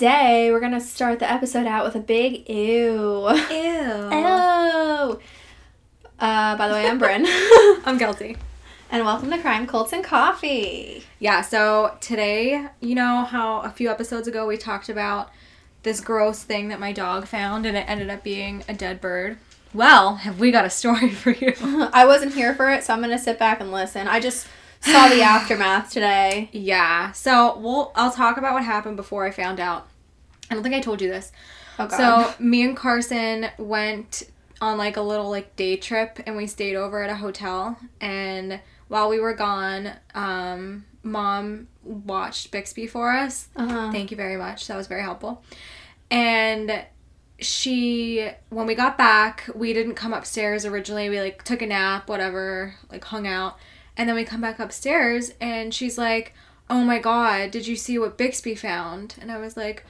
Today, we're gonna start the episode out with a big ew. Ew. Ew. Uh, by the way, I'm Bryn. I'm guilty. and welcome to Crime Cults and Coffee. Yeah, so today, you know how a few episodes ago we talked about this gross thing that my dog found and it ended up being a dead bird? Well, have we got a story for you? I wasn't here for it, so I'm gonna sit back and listen. I just saw the aftermath today. Yeah, so we'll I'll talk about what happened before I found out. I don't think I told you this. Oh god. So me and Carson went on like a little like day trip and we stayed over at a hotel and while we were gone, um, mom watched Bixby for us. uh-huh. Thank you very much. That was very helpful. And she when we got back, we didn't come upstairs originally. We like took a nap, whatever, like hung out. And then we come back upstairs and she's like, "Oh my god, did you see what Bixby found?" And I was like,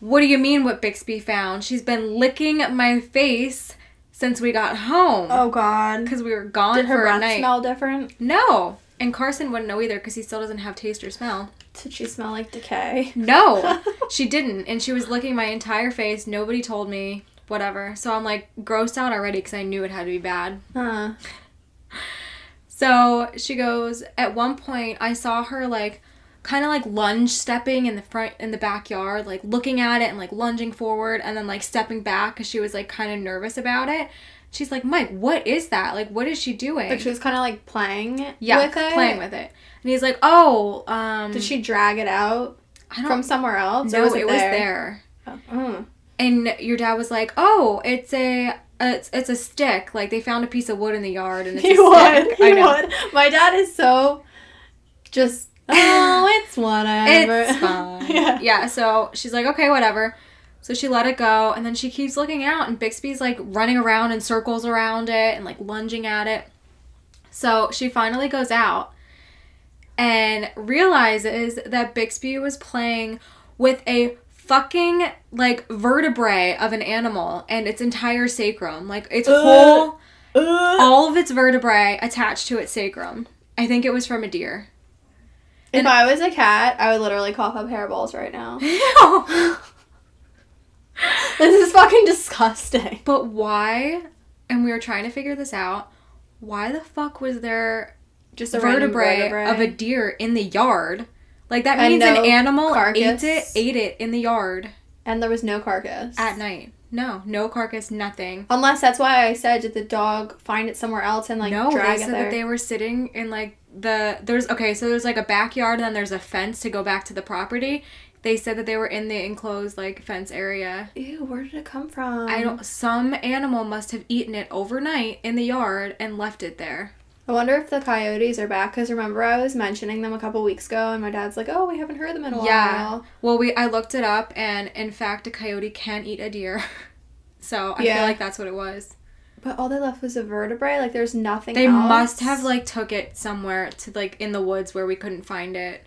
"What do you mean what Bixby found? She's been licking my face since we got home Oh god. because we were gone Did her for a breath night." smell different? No. And Carson wouldn't know either because he still doesn't have taste or smell. Did she smell like decay? No, she didn't. And she was licking my entire face. Nobody told me, whatever. So I'm like grossed out already because I knew it had to be bad. Huh. So she goes, at one point, I saw her like kind of like lunge stepping in the front, in the backyard, like looking at it and like lunging forward and then like stepping back because she was like kind of nervous about it. She's like, Mike, what is that? Like, what is she doing? But she was kind of like playing yeah, with it. playing with it. And he's like, oh, um, Did she drag it out I don't from somewhere else? No, or was it, it, was there? there. Oh. Mm. And your dad was like, "Oh, it's a it's, it's a stick. Like they found a piece of wood in the yard, and it's He a would. stick." He I know. would. My dad is so just. Oh, it's whatever. It's fine. yeah. yeah. So she's like, "Okay, whatever." So she let it go, and then she keeps looking out, and Bixby's like running around in circles around it and like lunging at it. So she finally goes out and realizes that Bixby was playing with a fucking like vertebrae of an animal and its entire sacrum, like its Ugh. whole Ugh. all of its vertebrae attached to its sacrum. I think it was from a deer. If I was a cat, I would literally cough up hairballs right now. This is fucking disgusting. but why? And we were trying to figure this out. Why the fuck was there Just a vertebrae, vertebrae. of a deer in the yard? Like that means an animal carcass. ate it, ate it in the yard and there was no carcass. at night. No, no carcass, nothing. Unless that's why I said, did the dog find it somewhere else and like no, drag they said that they were sitting in like the there's okay, so there's like a backyard and then there's a fence to go back to the property. They said that they were in the enclosed like fence area. Ew, where did it come from? I don't some animal must have eaten it overnight in the yard and left it there. I wonder if the coyotes are back because remember I was mentioning them a couple weeks ago and my dad's like, oh, we haven't heard them in a Yeah. while. Well, we I looked it up and in fact a coyote can eat a deer. so, I Yeah. feel like that's what it was. But all they left was a vertebrae. Like there's nothing. They else. must have like took it somewhere to like in the woods where we couldn't find it.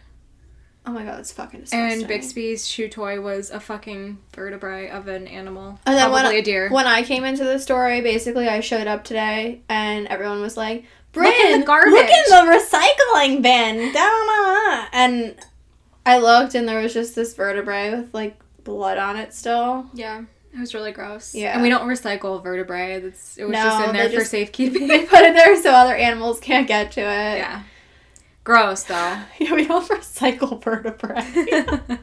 Oh my god, it's fucking disgusting. And Bixby's shoe toy was a fucking vertebrae of an animal. And then Probably when, a deer. when I came into the story, basically I showed up today and everyone was like, Look in the garbage." Look in the recycling bin. Da, da, da." And I looked and there was just this vertebrae with like blood on it still. yeah. It was really gross. Yeah. And we don't recycle vertebrae. That's it was No, just in there for just- safekeeping. They put it there so other animals can't get to it. yeah. Gross though. Yeah, we don't recycle vertebrae.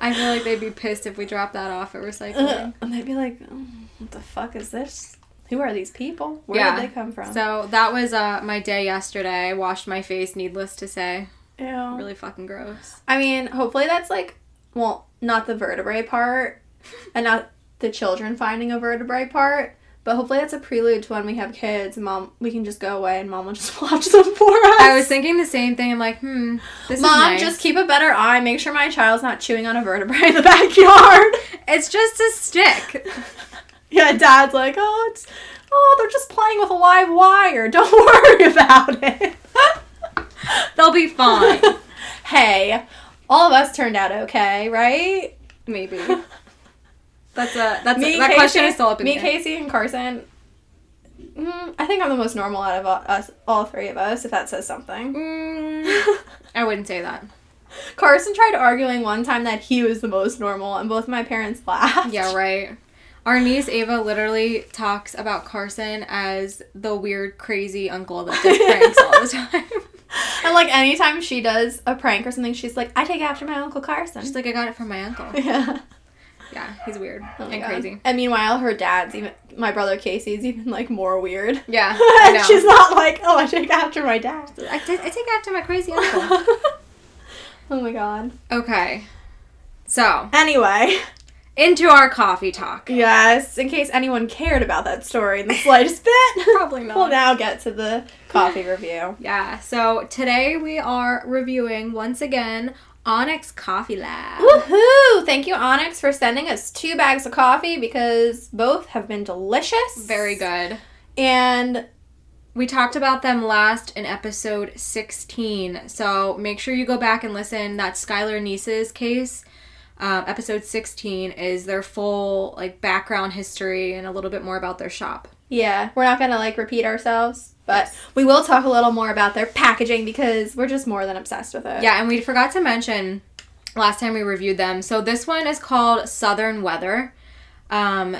I feel like they'd be pissed if we dropped that off at recycling. and they'd be like, oh, what the fuck is this? Who are these people? Where Yeah. did they come from? So that was uh my day yesterday. I washed my face, needless to say. Ew. Really fucking gross. I mean, hopefully that's like, well, not the vertebrae part, and not the children finding a vertebrae part, but hopefully that's a prelude to when we have kids. And mom, we can just go away, and mom will just watch them for us. I was thinking the same thing. I'm like, hmm, this Mom, nice. just keep a better eye. Make sure my child's not chewing on a vertebrae in the backyard. it's just a stick. Yeah, dad's like, oh, it's, oh, they're just playing with a live wire. Don't worry about it. They'll be fine. hey, all of us turned out okay, right? Maybe. That's a that's Me, a, that Casey, question is still up in Me, the air. Casey, and Carson. Mm, I think I'm the most normal out of all- us, all three of us. If that says something. Mm, I wouldn't say that. Carson tried arguing one time that he was the most normal, and both my parents laughed. Yeah, right. Our niece Ava literally talks about Carson as the weird, crazy uncle that does pranks all the time. And like anytime she does a prank or something, she's like, "I take after my uncle Carson." She's like, I got it from my uncle. yeah. Yeah, he's weird Oh and God. crazy. And meanwhile, her dad's even my brother Casey's even like more weird. Yeah, And she's not like, "Oh, I take after my dad." I, t- I take after my crazy uncle. oh my god. okay, so Anyway, into our coffee talk. yes, in case anyone cared about that story in the slightest bit, Probably not. we'll now get to the coffee review. Yeah, so today we are reviewing once again Onyx Coffee Lab. Woohoo! Thank you, Onyx, for sending us two bags of coffee because both have been delicious. Very good. And We talked about them last in episode 16, so make sure you go back and listen. That Skylar Neese's case, um, episode 16, is their full like background history and a little bit more about their shop. yeah, we're not gonna like repeat ourselves, but we will talk a little more about their packaging because we're just more than obsessed with it. Yeah, and we forgot to mention last time we reviewed them. So this one is called Southern Weather. Um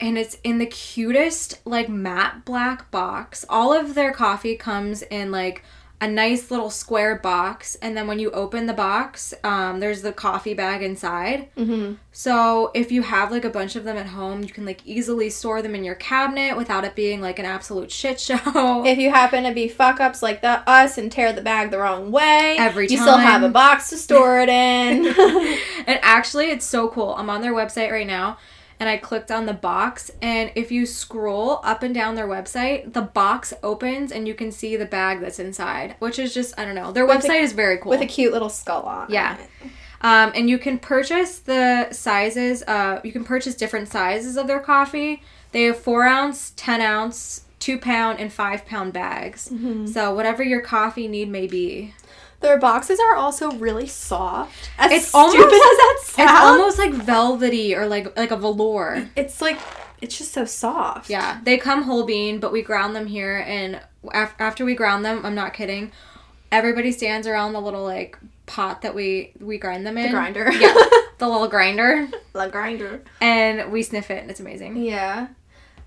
and it's in the cutest like matte black box. All of their coffee comes in like a nice little square box and then when you open the box, um, there's the coffee bag inside. Mm-hmm. So if you have like a bunch of them at home, you can like easily store them in your cabinet without it being like an absolute shit show. If you happen to be fuck ups like the us and tear the bag the wrong way, Every you still have a box to store it in. and actually, it's so cool. I'm on their website right now, and I clicked on the box. And if you scroll up and down their website, the box opens and you can see the bag that's inside, which is just, I don't know. Their With a- website is very cool. with a cute little skull on. Yeah. Um, and you can purchase the sizes. Uh, you can purchase different sizes of their coffee. They have four ounce, ten ounce, two pound, and five pound bags. Mm-hmm. So whatever your coffee need may be. Their boxes are also really soft. As It's stupid almost- as that sounds. It's almost like velvety or like like a velour. It's like it's just so soft. Yeah, they come whole bean, but we ground them here, and af- after we ground them, I'm not kidding. Everybody stands around the little like pot that we we grind them in. The grinder. Yeah, the little grinder, La grinder. and we sniff it, and it's amazing. Yeah.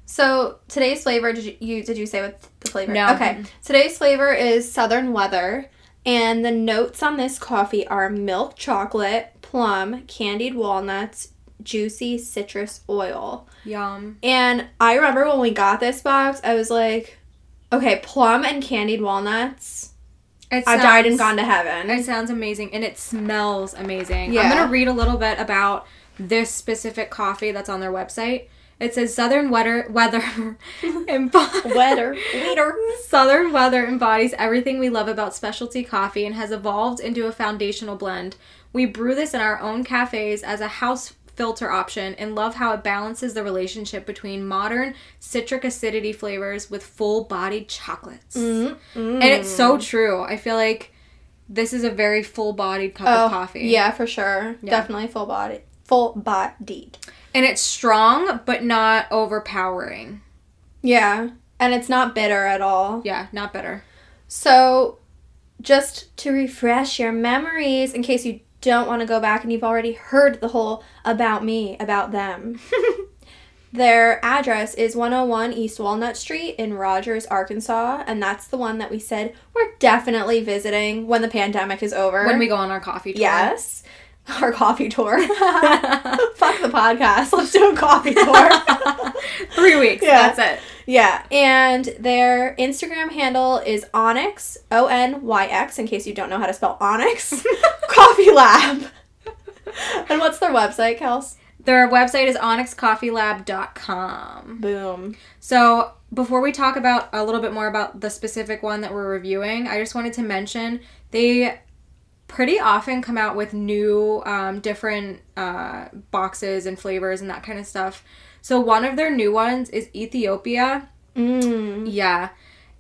So today's flavor did you, you did you say what the flavor? No. Okay. Today's flavor is Southern Weather, and the notes on this coffee are milk chocolate, plum, candied walnuts, juicy citrus oil. Yum. And I remember when we got this box, I was like, okay, plum and candied walnuts. It I've died and gone to heaven. It sounds amazing, and it smells amazing. Yeah. I'm gonna read a little bit about this specific coffee that's on their website. It says Southern weather weather embo- Wetter. Wetter. Southern Weather embodies everything we love about specialty coffee and has evolved into a foundational blend. We brew this in our own cafes as a house filter option and love how it balances the relationship between modern citric acidity flavors with full bodied chocolates. Mm. And it's so true. I feel like this is a very full bodied cup of coffee. Oh, Yeah, for sure. Yeah. Definitely full body. And it's strong but not overpowering. Yeah. And it's not bitter at all. Yeah, not bitter. So, just to refresh your memories, in case you don't want to go back and you've already heard the whole about me, about them, their address is 101 East Walnut Street in Rogers, Arkansas. And that's the one that we said we're definitely visiting when the pandemic is over. When we go on our coffee tour. Yes. Our coffee tour. Fuck the podcast. Let's do a coffee tour. Three weeks. Yeah. That's it. Yeah, and their Instagram handle is Onyx, O N Y X, in case you don't know how to spell Onyx, Coffee Lab. and what's their website, Kels? Their website is onyxcoffeelab.com. Boom. So, before we talk about a little bit more about the specific one that we're reviewing, I just wanted to mention they pretty often come out with new, um, different uh, boxes and flavors and that kind of stuff. So, one of their new ones is Ethiopia. Mm. Yeah.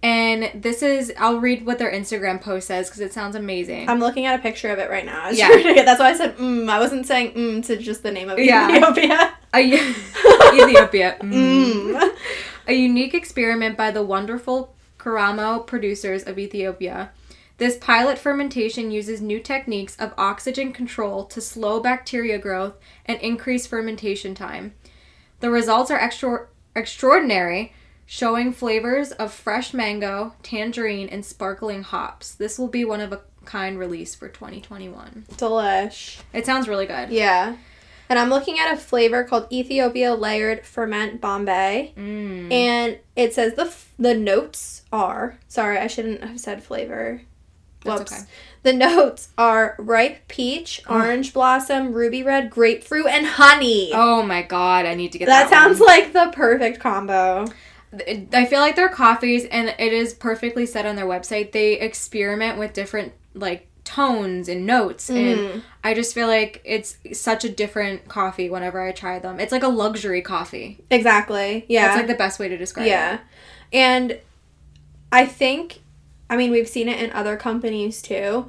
And this is, I'll read what their Instagram post says because it sounds amazing. I'm looking at a picture of it right now. Yeah. Yeah. That's why I said mm. I wasn't saying mm to just the name of Yeah. Ethiopia. A u- Ethiopia. Mm. A unique experiment by the wonderful Karamo producers of Ethiopia. This pilot fermentation uses new techniques of oxygen control to slow bacteria growth and increase fermentation time. The results are extra- extraordinary, showing flavors of fresh mango, tangerine, and sparkling hops. This will be one of a kind release for 2021. Delish. It sounds really good. Yeah. And I'm looking at a flavor called Ethiopia Layered Ferment Bombay. Mm. And it says the f- the notes are sorry, I shouldn't have said flavor. Whoops. okay. The notes are ripe peach, orange blossom, ruby red, grapefruit, and honey. Oh my god, I need to get that that. sounds one. like the perfect combo. I feel like their coffees, and it is perfectly said on their website, they experiment with different like tones and notes, and Mhm. I just feel like it's such a different coffee whenever I try them. It's like a luxury coffee. Exactly. Yeah. That's like the best way to describe yeah. it. And I think, I mean, we've seen it in other companies too.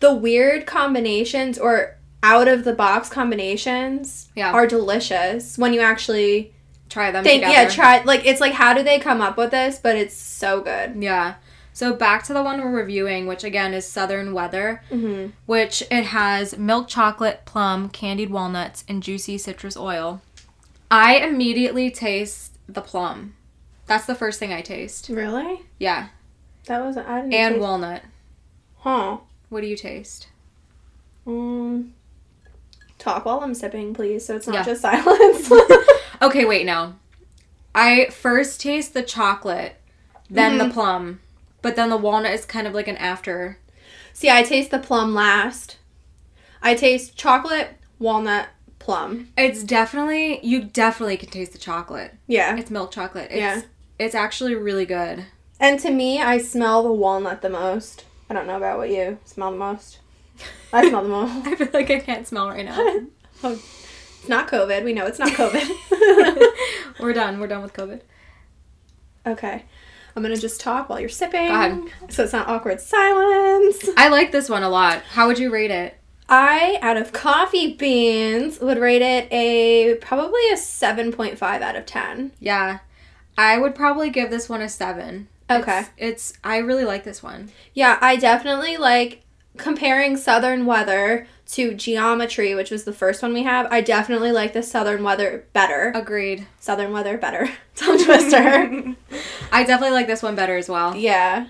The weird combinations or out of the box combinations Yeah. are delicious when you actually Try them think, together. yeah, try, like, it's like, how do they come up with this? But it's so good. Yeah. So back to the one we're reviewing, which again is Southern Weather, Mm-hmm. which it has milk chocolate, plum, candied walnuts, and juicy citrus oil. I immediately taste the plum. That's the first thing I taste. Really? Yeah. That wasn't, I didn't And taste- walnut. Huh. What do you taste? Um, talk while I'm sipping, please, so it's not Yeah. just silence. Okay, wait, no. I first taste the chocolate, then the Mhm. plum, but then the walnut is kind of like an after. See, I taste the plum last. I taste chocolate, walnut, plum. It's definitely you definitely can taste the chocolate. Yeah. It's milk chocolate. It's, Yeah. It's actually really good. And to me, I smell the walnut the most. I don't know about what you smell the most. I smell the most. I feel like I can't smell right now. Oh, it's not COVID. We know it's not COVID. We're done. We're done with COVID. okay. I'm going to just talk while you're sipping. Go ahead. So it's not awkward silence. I like this one a lot. How would you rate it? I, out of coffee beans, would rate it a probably a 7.5 out of 10. Yeah. I would probably give this one a seven. Okay. It's, it's I really like this one. Yeah, I definitely like comparing Southern Weather to Geometry, which was the first one we have. I definitely like the Southern Weather better. Agreed. Southern Weather better. Tongue twister. I definitely like this one better as well. yeah.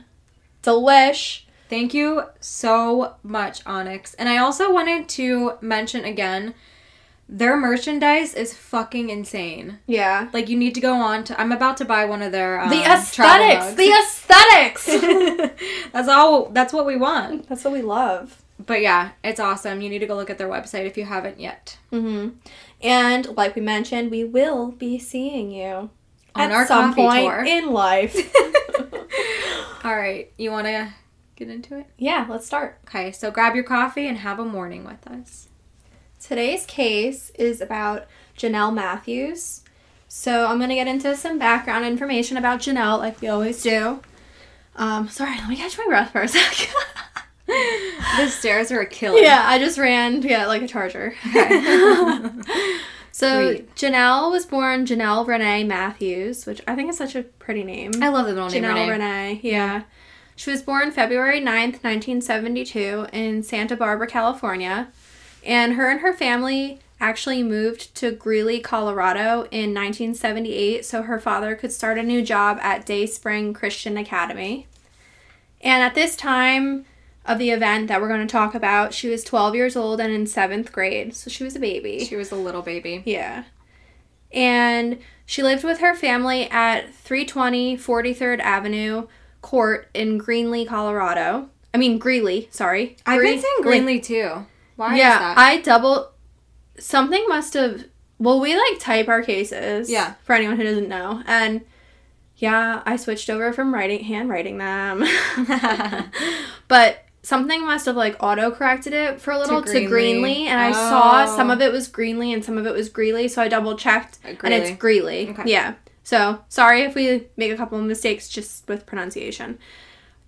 Delish. Thank you so much, Onyx. And I also wanted to mention again, their merchandise is fucking insane. Yeah. Like you need to go on to. I'm about to buy one of their um, the aesthetics. The aesthetics. that's all. That's what we want. That's what we love. But yeah, it's awesome. You need to go look at their website if you haven't yet. hmm And like we mentioned, we will be seeing you On at our some point tour. in life. All right, you want to get into it? yeah, let's start. Okay, so grab your coffee and have a morning with us. Today's case is about Janelle Matthews. So I'm gonna get into some background information about Janelle, like we always do. Um, sorry, let me catch my breath for a sec. The stairs are a killer. yeah, I just ran, yeah, like a charger. Okay. so Sweet. Janelle was born Janelle Renee Matthews, which I think is such a pretty name. I love the middle name Janelle Renee. Renee. Yeah. She was born February 9th, 1972, in Santa Barbara, California. And her and her family actually moved to Greeley, Colorado in 1978 so her father could start a new job at Dayspring Christian Academy. And at this time of the event that we're going to talk about, she was 12 years old and in seventh grade. So she was a baby. She was a little baby. Yeah. And she lived with her family at 320 43rd Avenue Court in Greenlee, Colorado. I mean, Greeley, sorry. I've been saying Greenlee too. Why yeah? I double. Something must have. Well, we like type our cases. Yeah. For anyone who doesn't know. And yeah, I switched over from writing, handwriting them. but something must have like auto corrected it for a little to. Greenlee. and I saw Oh. some of it was Greenlee and some of it was Greeley, so I double checked and it's Greeley. Greeley. Okay. Yeah. So sorry if we make a couple of mistakes just with pronunciation.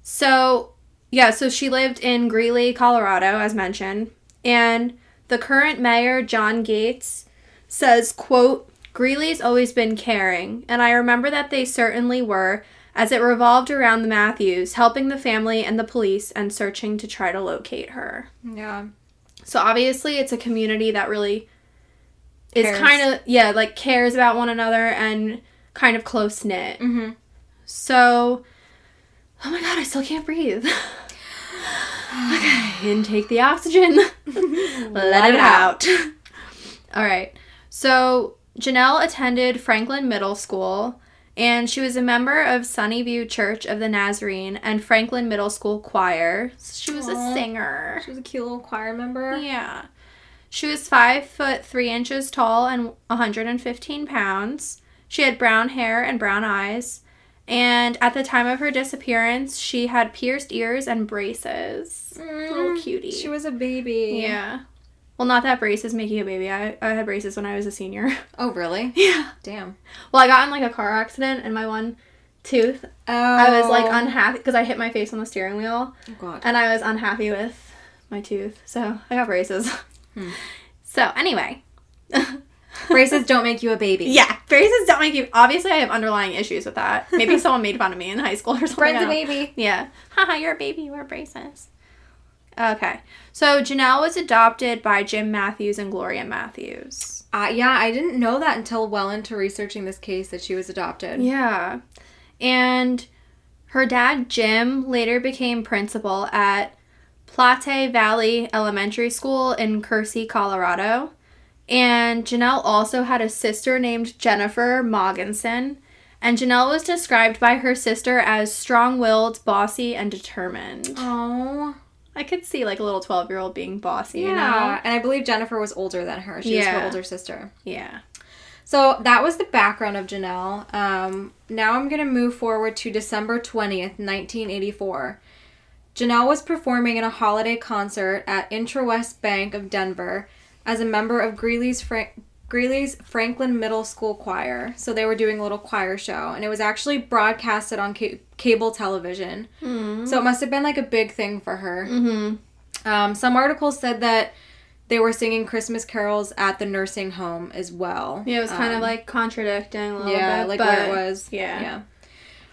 So yeah, so she lived in Greeley, Colorado, as mentioned, and the current mayor, John Gates, says, quote, Greeley's always been caring, and I remember that they certainly were, as it revolved around the Matthews, helping the family and the police and searching to try to locate her. Yeah. So obviously, it's a community that really is Cares. kind of yeah, like cares about one another and kind of close knit. Mm-hmm. So, oh my god, I still can't breathe. okay, intake the oxygen, let, it it out. All right. So, Janelle attended Franklin Middle School and she was a member of Sunnyview Church of the Nazarene and Franklin Middle School choir. She was Aw. a singer. She was a cute little choir member. Yeah. She was five foot three inches tall and 115 pounds. She had brown hair and brown eyes. And at the time of her disappearance, she had pierced ears and braces. Little cutie. She was a baby. Yeah. Well, not that braces make you a baby. I, I had braces when I was a senior. Oh, really? yeah. Damn. Well, I got in like a car accident and my one tooth. Oh. I was like unhappy because I hit my face on the steering wheel. Oh, God. and I was unhappy with my tooth, so I got braces. Hmm. So anyway, Braces don't make you a baby. yeah, braces don't make you. Obviously, I have underlying issues with that. Maybe someone made fun of me in high school or something. Brent's a baby. Yeah, haha, you're a baby. You wear braces. Okay, so Janelle was adopted by Jim Matthews and Gloria Matthews. Uh, yeah, I didn't know that until well into researching this case that she was adopted. Yeah, and her dad Jim later became principal at Platte Valley Elementary School in Kersey, Colorado. And Janelle also had a sister named Jennifer Moggenson. And Janelle was described by her sister as strong willed, bossy, and determined. Oh. I could see like a little 12 year old being bossy, Yeah. you know? And I believe Jennifer was older than her. She was her older sister. Yeah. So that was the background of Janelle. Um, now I'm going to move forward to December 20th, 1984. Janelle was performing in a holiday concert at Intrawest Bank of Denver as a member of Greeley's, Fra- Greeley's Franklin Middle School Choir. So they were doing a little choir show, and it was actually broadcasted on ca- cable television. Mm. So it must have been like a big thing for her. Mm-hmm. Um, some articles said that they were singing Christmas carols at the nursing home as well. Yeah, it was kind of Um, like contradicting a little yeah, bit. like but, where it was. Yeah. Yeah.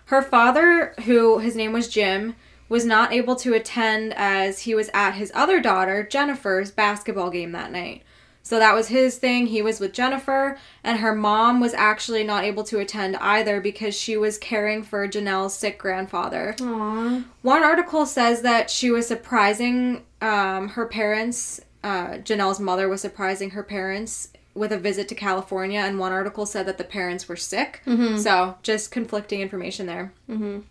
Her father, who his name was Jim, was not able to attend as he was at his other daughter, Jennifer's basketball game that night. So that was his thing. He was with Jennifer, and her mom was actually not able to attend either because she was caring for Janelle's sick grandfather. Aw. One article says that she was surprising um, her parents. Uh, Janelle's mother was surprising her parents with a visit to California, and one article said that the parents were sick. So just conflicting information there. Mhm.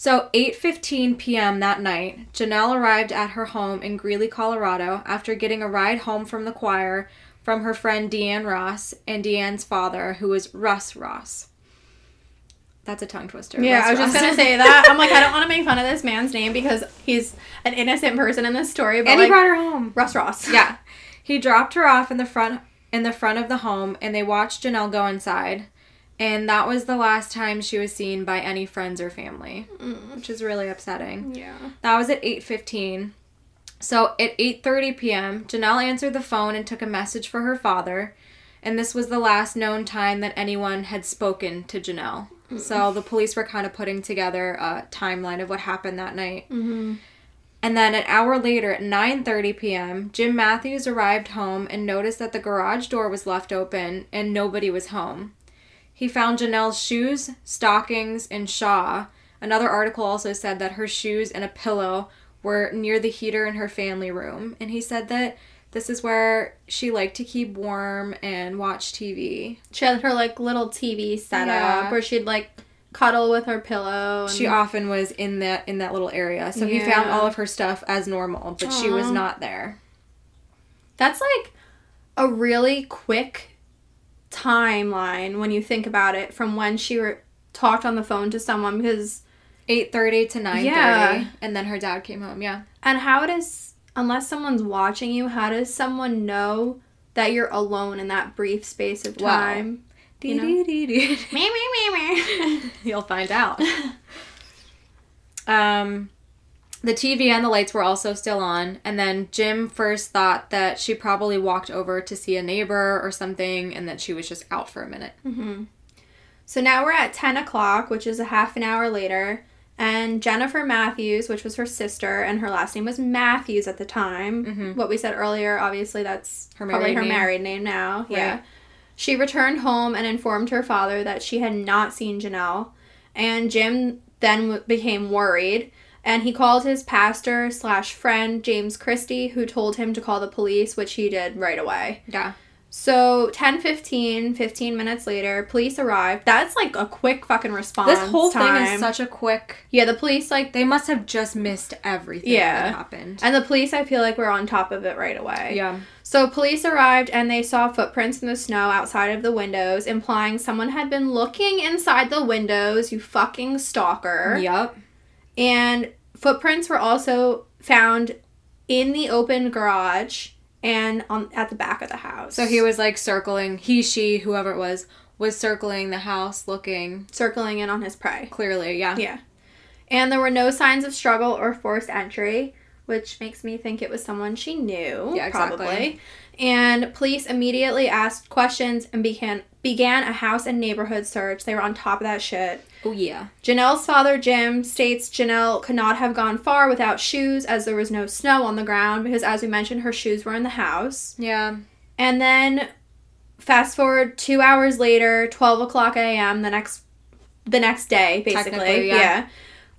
So 8:15 p.m. that night, Janelle arrived at her home in Greeley, Colorado, after getting a ride home from the choir from her friend Deanne Ross and Deanne's father, who was Russ Ross. That's a tongue twister. Yeah, Russ I was just gonna say that. I'm like, I don't want to make fun of this man's name because he's an innocent person in this story. But and he like, brought her home. Russ Ross. Yeah. He dropped her off in the front in the front of the home and they watched Janelle go inside. And that was the last time she was seen by any friends or family, Mm. which is really upsetting. Yeah. That was at 8:15. So at 8:30 p.m., Janelle answered the phone and took a message for her father, and this was the last known time that anyone had spoken to Janelle. So the police were kind of putting together a timeline of what happened that night. Mm-hmm. And then an hour later at 9:30 p.m., Jim Matthews arrived home and noticed that the garage door was left open and nobody was home. He found Janelle's shoes, stockings, and shaw. Another article also said that her shoes and a pillow were near the heater in her family room, and he said that this is where she liked to keep warm and watch TV. She had her like little TV setup Yeah. where she'd like cuddle with her pillow. And, She often was in that in that little area, so he found all of her stuff as normal, but she was not there. That's like a really quick timeline when you think about it from when she re- talked on the phone to someone because eight thirty to nine thirty, Yeah. and then her dad came home. Yeah, and how does unless someone's watching you how does someone know that you're alone in that brief space of Wow. time You know? Me, me, me, me. you'll find out. um, the TV and the lights were also still on, and then Jim first thought that she probably walked over to see a neighbor or something, and that she was just out for a minute. hmm So now we're at 10 o'clock, which is a half an hour later. And Jennifer Matthews, which was her sister, and her last name was Matthews at the time. Mhm. What we said earlier, obviously, that's Her probably married her name. married name now. Yeah. She returned home and informed her father that she had not seen Janelle. And Jim then w- became worried. And he called his pastor slash friend, James Christie, who told him to call the police, which he did right away. Yeah. So 10 15, 15 minutes later, police arrived. That's like a quick fucking response. This whole time. thing is such a quick. Yeah, the police like They must have just missed everything Yeah. that happened. and the police I feel like were on top of it right away. Yeah. So police arrived and they saw footprints in the snow outside of the windows, implying someone had been looking inside the windows, you fucking stalker. Yep. And footprints were also found in the open garage and on at the back of the house. So he was like circling, he, she, whoever it was, was circling the house looking circling in on his prey. clearly. Yeah. Yeah. And there were no signs of struggle or forced entry, which makes me think it was someone she knew. Yeah, exactly. Probably. And police immediately asked questions and began began a house and neighborhood search. They were on top of that shit. Oh, yeah. Janelle's father, Jim, states Janelle could not have gone far without shoes as there was no snow on the ground because, as we mentioned, her shoes were in the house. Yeah. And then, fast forward two hours later, twelve o'clock a.m. the next, the next day, basically. Yeah. yeah.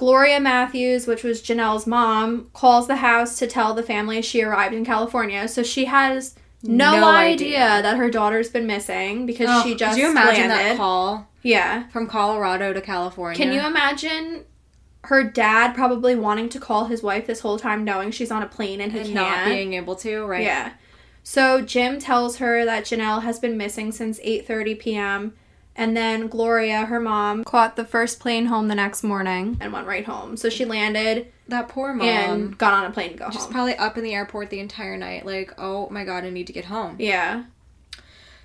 Gloria Matthews, which was Janelle's mom, calls the house to tell the family she arrived in California. So she has no, No idea. idea. that her daughter's been missing because she just Could you imagine landed. that call Yeah. from Colorado to California? Can you imagine her dad probably wanting to call his wife this whole time, knowing she's on a plane and he and not being able to, right? Yeah. So Jim tells her that Janelle has been missing since 8:30 p.m. And then Gloria, her mom, caught the first plane home the next morning and went right home. So she landed That poor mom. and got on a plane to go She's home. probably up in the airport the entire night, like, oh my god, I need to get home. yeah.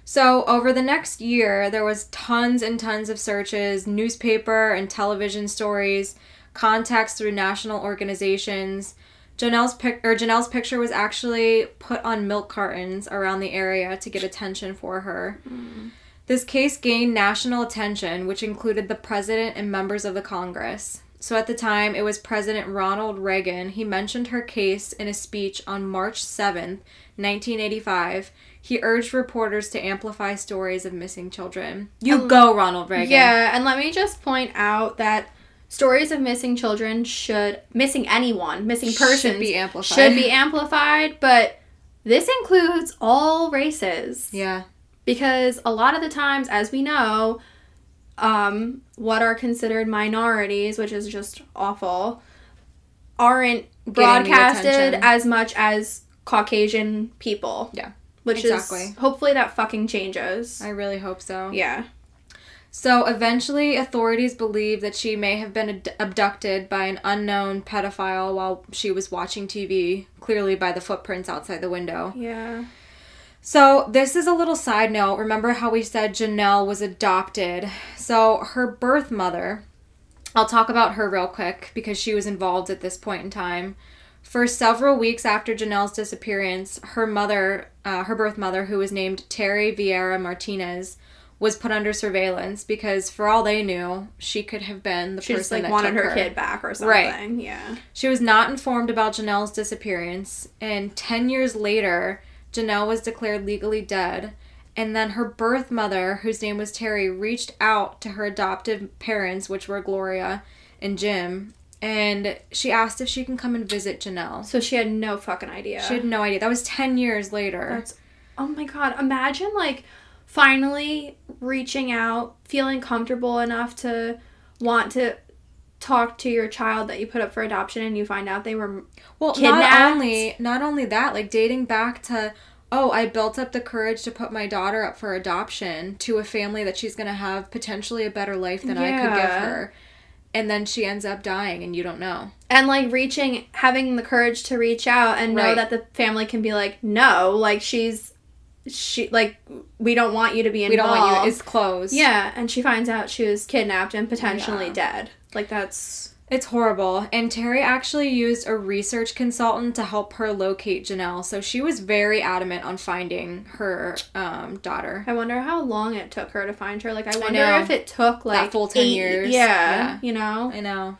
So, over the next year, there was tons and tons of searches, newspaper and television stories, contacts through national organizations. Janelle's pic- or Janelle's picture was actually put on milk cartons around the area to get attention for her. Mm. This case gained national attention, which included the president and members of the Congress. So at the time, it was President Ronald Reagan. He mentioned her case in a speech on March 7th, 1985. He urged reporters to amplify stories of missing children. You Um, go, Ronald Reagan. Yeah, and let me just point out that stories of missing children should missing anyone, missing persons Should be amplified. should be amplified, but this includes all races. Yeah. Because a lot of the times as we know um, what are considered minorities which is just awful aren't broadcasted as much as caucasian people Yeah, which exactly. is hopefully that fucking changes I really hope so. yeah So eventually, authorities believe that she may have been ad- abducted by an unknown pedophile while she was watching TV, clearly by the footprints outside the window. yeah So, this is a little side note. Remember how we said Janelle was adopted? So, her birth mother, I'll talk about her real quick because she was involved at this point in time. For several weeks after Janelle's disappearance, her mother, uh, her birth mother, who was named Terry Vieira Martinez, was put under surveillance because, for all they knew, she could have been the she person just like that wanted took her, kid back or something Right. yeah she was not informed about Janelle's disappearance, and 10 years later, Janelle was declared legally dead. And then her birth mother, whose name was Terry, reached out to her adoptive parents, which were Gloria and Jim, and she asked if she can come and visit Janelle. so she had no fucking idea She had no idea. That was 10 years later. That's oh my god. Imagine like finally reaching out, feeling comfortable enough to want to talk to your child that you put up for adoption and you find out they were Well, kidnapped. not only not only that, like dating back to oh, I built up the courage to put my daughter up for adoption to a family that she's going to have potentially a better life than I could give her. And then she ends up dying and you don't know. and like reaching having the courage to reach out and know Right. that the family can be like no like she's she like we don't want you to be involved We don't want you it's closed. yeah and she finds out she was kidnapped and potentially Yeah. dead like that's It's horrible. And Terry actually used a research consultant to help her locate Janelle. So she was very adamant on finding her um, daughter. I wonder how long it took her to find her. Like, I wonder know. if it took like full 10 eight- years. Yeah, Yeah. you know. I know.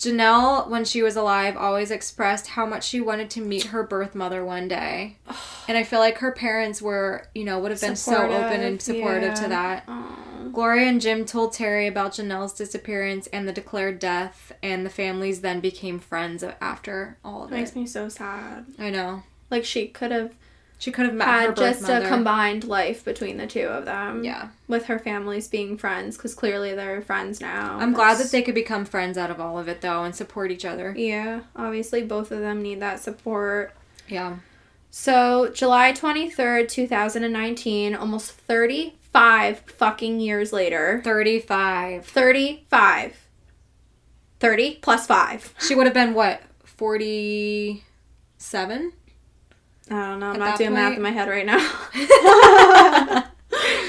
Janelle, when she was alive, always expressed how much she wanted to meet her birth mother one day. And I feel like her parents were, you know, would have been so open and supportive to that. Aw. Gloria and Jim told Terry about Janelle's disappearance and the declared death, and the families then became friends after all of It makes me so sad. I know. Like she could have She could have met had just mother. a combined life between the two of them. yeah. With her families being friends, because clearly they're friends now. I'm glad that they could become friends out of all of it, though, and support each other. Yeah, obviously both of them need that support. Yeah. So, July 23rd, 2019, almost 35 fucking years later. 35. 35. 30 plus 5. She would have been, what, 47? I don't know. I'm At not doing math in my head right now.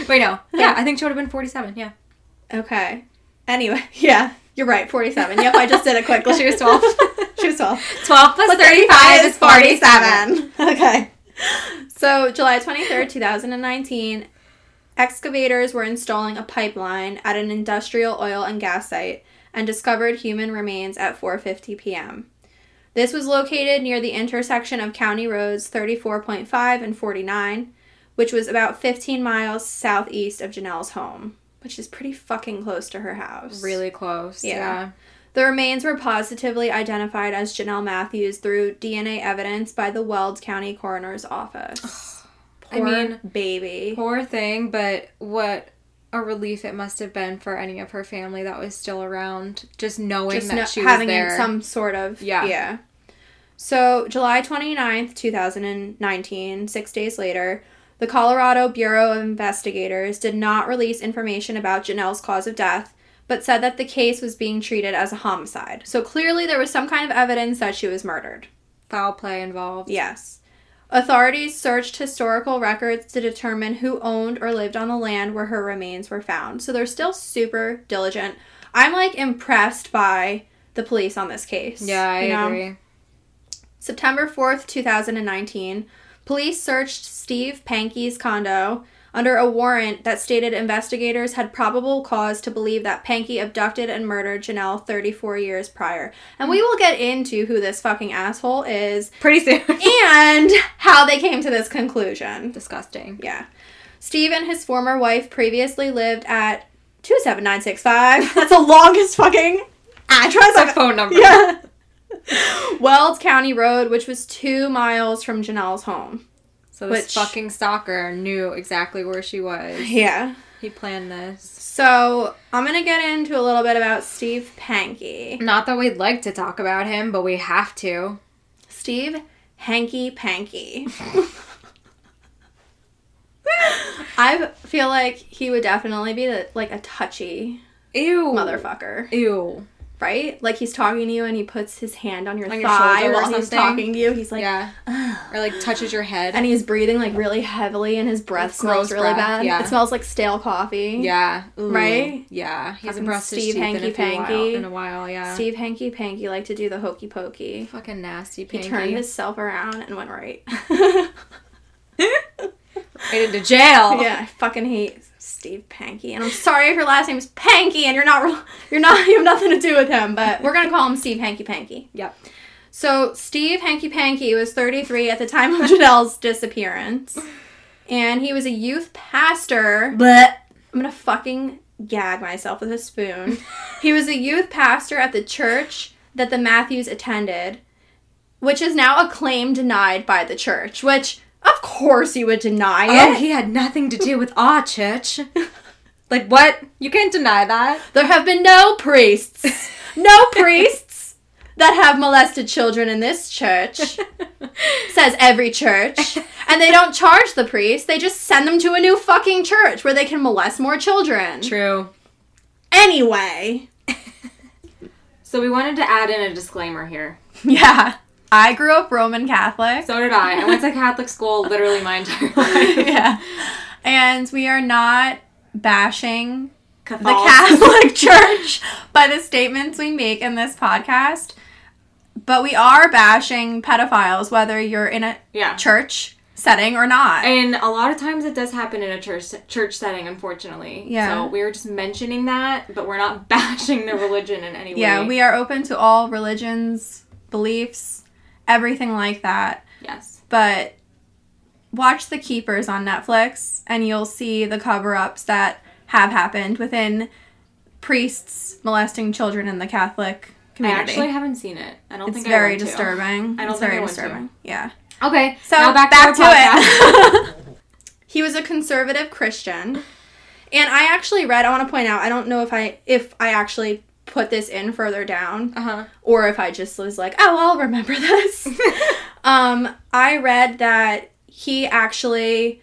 Wait, no. Yeah, I think she would have been 47, yeah. okay. Anyway, yeah, you're right. 47. Yep, I just did it quickly. She was 12. she was 12. 12 plus But 35 is 47. Okay. So, July 23rd, 2019, excavators were installing a pipeline at an industrial oil and gas site and discovered human remains at 4:50 p.m. This was located near the intersection of county roads 34.5 and 49, which was about 15 miles southeast of Janelle's home, which is pretty fucking close to her house. Really close. Yeah. Yeah. The remains were positively identified as Janelle Matthews through DNA evidence by the Weld County Coroner's Office. I Poor mean, baby. Poor thing, but what a relief it must have been for any of her family that was still around, just knowing Just that no- she having was there. some sort of Yeah. yeah. So July 29th, 2019, six days later, the Colorado Bureau of Investigators did not release information about Janelle's cause of death, but said that the case was being treated as a homicide. So clearly there was some kind of evidence that she was murdered. Foul play involved. Yes. Authorities searched historical records to determine who owned or lived on the land where her remains were found. So they're still super diligent. I'm like impressed by the police on this case. Yeah, I you know? agree. September 4th, 2019, police searched Steve Pankey's condo under a warrant that stated investigators had probable cause to believe that Pankey abducted and murdered Janelle 34 years prior. And we will get into who this fucking asshole is Pretty soon. and how they came to this conclusion. Disgusting. Yeah. Steve and his former wife previously lived at 27965. That's the longest fucking address That's a phone number. Yeah. Weld County Road, which was two miles from Janelle's home. So this Which- fucking stalker knew exactly where she was. Yeah. He planned this. So I'm gonna get into a little bit about Steve Pankey. Not that we'd like to talk about him, but we have to. Steve Hanky Panky. I feel like he would definitely be the, like a touchy Ew. motherfucker, Ew. Right? Like he's talking to you and he puts his hand on your On thigh while he's talking to you. He's like, yeah. Or like touches your head. and he's breathing like really heavily, and his breath smells really breath, bad. yeah. It smells like stale coffee. yeah. Ooh. Right? Yeah. He hasn't brushed his Steve teeth in a Hanky while, Panky. in a while. Yeah. Steve Hanky Panky like to do the hokey pokey. Fucking nasty. He turned himself around and went right. right into jail. Yeah, I fucking hate Steve Pankey, and I'm sorry if your last name is Pankey and you're not you're not you have nothing to do with him, but we're gonna call him Steve Hanky Panky. Yep. So Steve Hanky Panky was 33 at the time of Janelle's disappearance, and he was a youth pastor. But I'm gonna fucking gag myself with a spoon. he was a youth pastor at the church that the Matthews attended, which is now a claim denied by the church. Which, of course, you would deny oh, it. he had nothing to do with our church. like what? You can't deny that. There have been no priests, no priests that have molested children in this church. Says every church. And they don't charge the priests, they just send them to a new fucking church where they can molest more children. True. Anyway, So we wanted to add in a disclaimer here. yeah. I grew up Roman Catholic. So did I. I went to Catholic school literally my entire life. yeah. And we are not bashing the Catholic Church by the statements we make in this podcast. But we are bashing pedophiles, whether you're in a Yeah. church setting or not. And a lot of times it does happen in a church church setting, unfortunately. Yeah. So we were just mentioning that, but we're not bashing the religion in any way. yeah, we are open to all religions, beliefs, everything like that. Yes. But watch The Keepers on Netflix and you'll see the cover ups that have happened within priests molesting children in the Catholic community. I actually haven't seen it. I don't it's think I very want to. disturbing. I don't it's think very I want to. disturbing. Yeah. Okay. So now back, back, to, to, it. he was a conservative Christian, and I actually read. I want to point out. I don't know if I if I actually put this in further down uh huh. or if I just was like, oh, I'll remember this. um, I read that he actually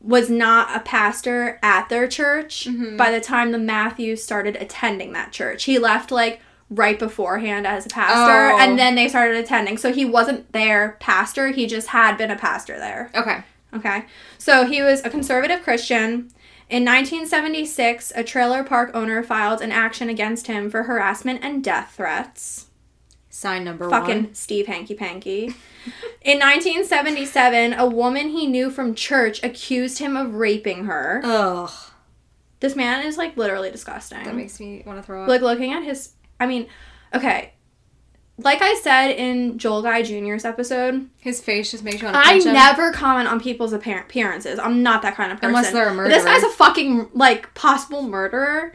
was not a pastor at their church Mhm. by the time the Matthews started attending that church. He left like right beforehand as a pastor Oh. and then they started attending. So he wasn't their pastor, he just had been a pastor there. Okay. Okay. So he was a conservative Christian. In 1976, a trailer park owner filed an action against him for harassment and death threats. Sign number one. Fucking one. Steve Hanky Panky. In 1977, a woman he knew from church accused him of raping her. Ugh. This man is like literally disgusting. That makes me want to throw up. like looking at his I mean, okay. Like I said in Joel Guy Jr.'s episode, His face just makes you want to I him. never comment on people's appear- appearances. I'm not that kind of person. Unless they're a But this murderer. guy's a fucking like possible murderer.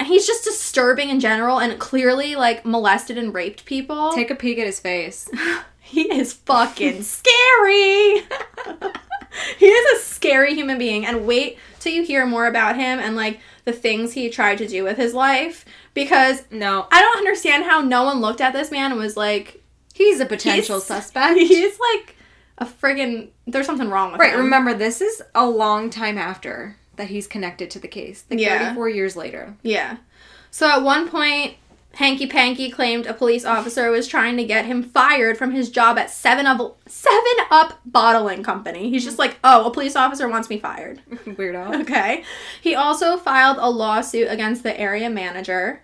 And he's just disturbing in general and clearly like molested and raped people. Take a peek at his face. he is fucking scary. he is a scary human being and wait till you hear more about him and like the things he tried to do with his life because No. I don't understand how no one looked at this man and was like He's a potential He's- suspect. he's like a friggin' there's something wrong with Right, him. Right. Remember this is a long time after that he's connected to the case. Like Yeah. 34 years later. Yeah. So at one point, Hanky Panky claimed a police officer was trying to get him fired from his job at Seven Up Seven Up Bottling Company. He's just like, oh, a police officer wants me fired. Weirdo. Okay. He also filed a lawsuit against the area manager.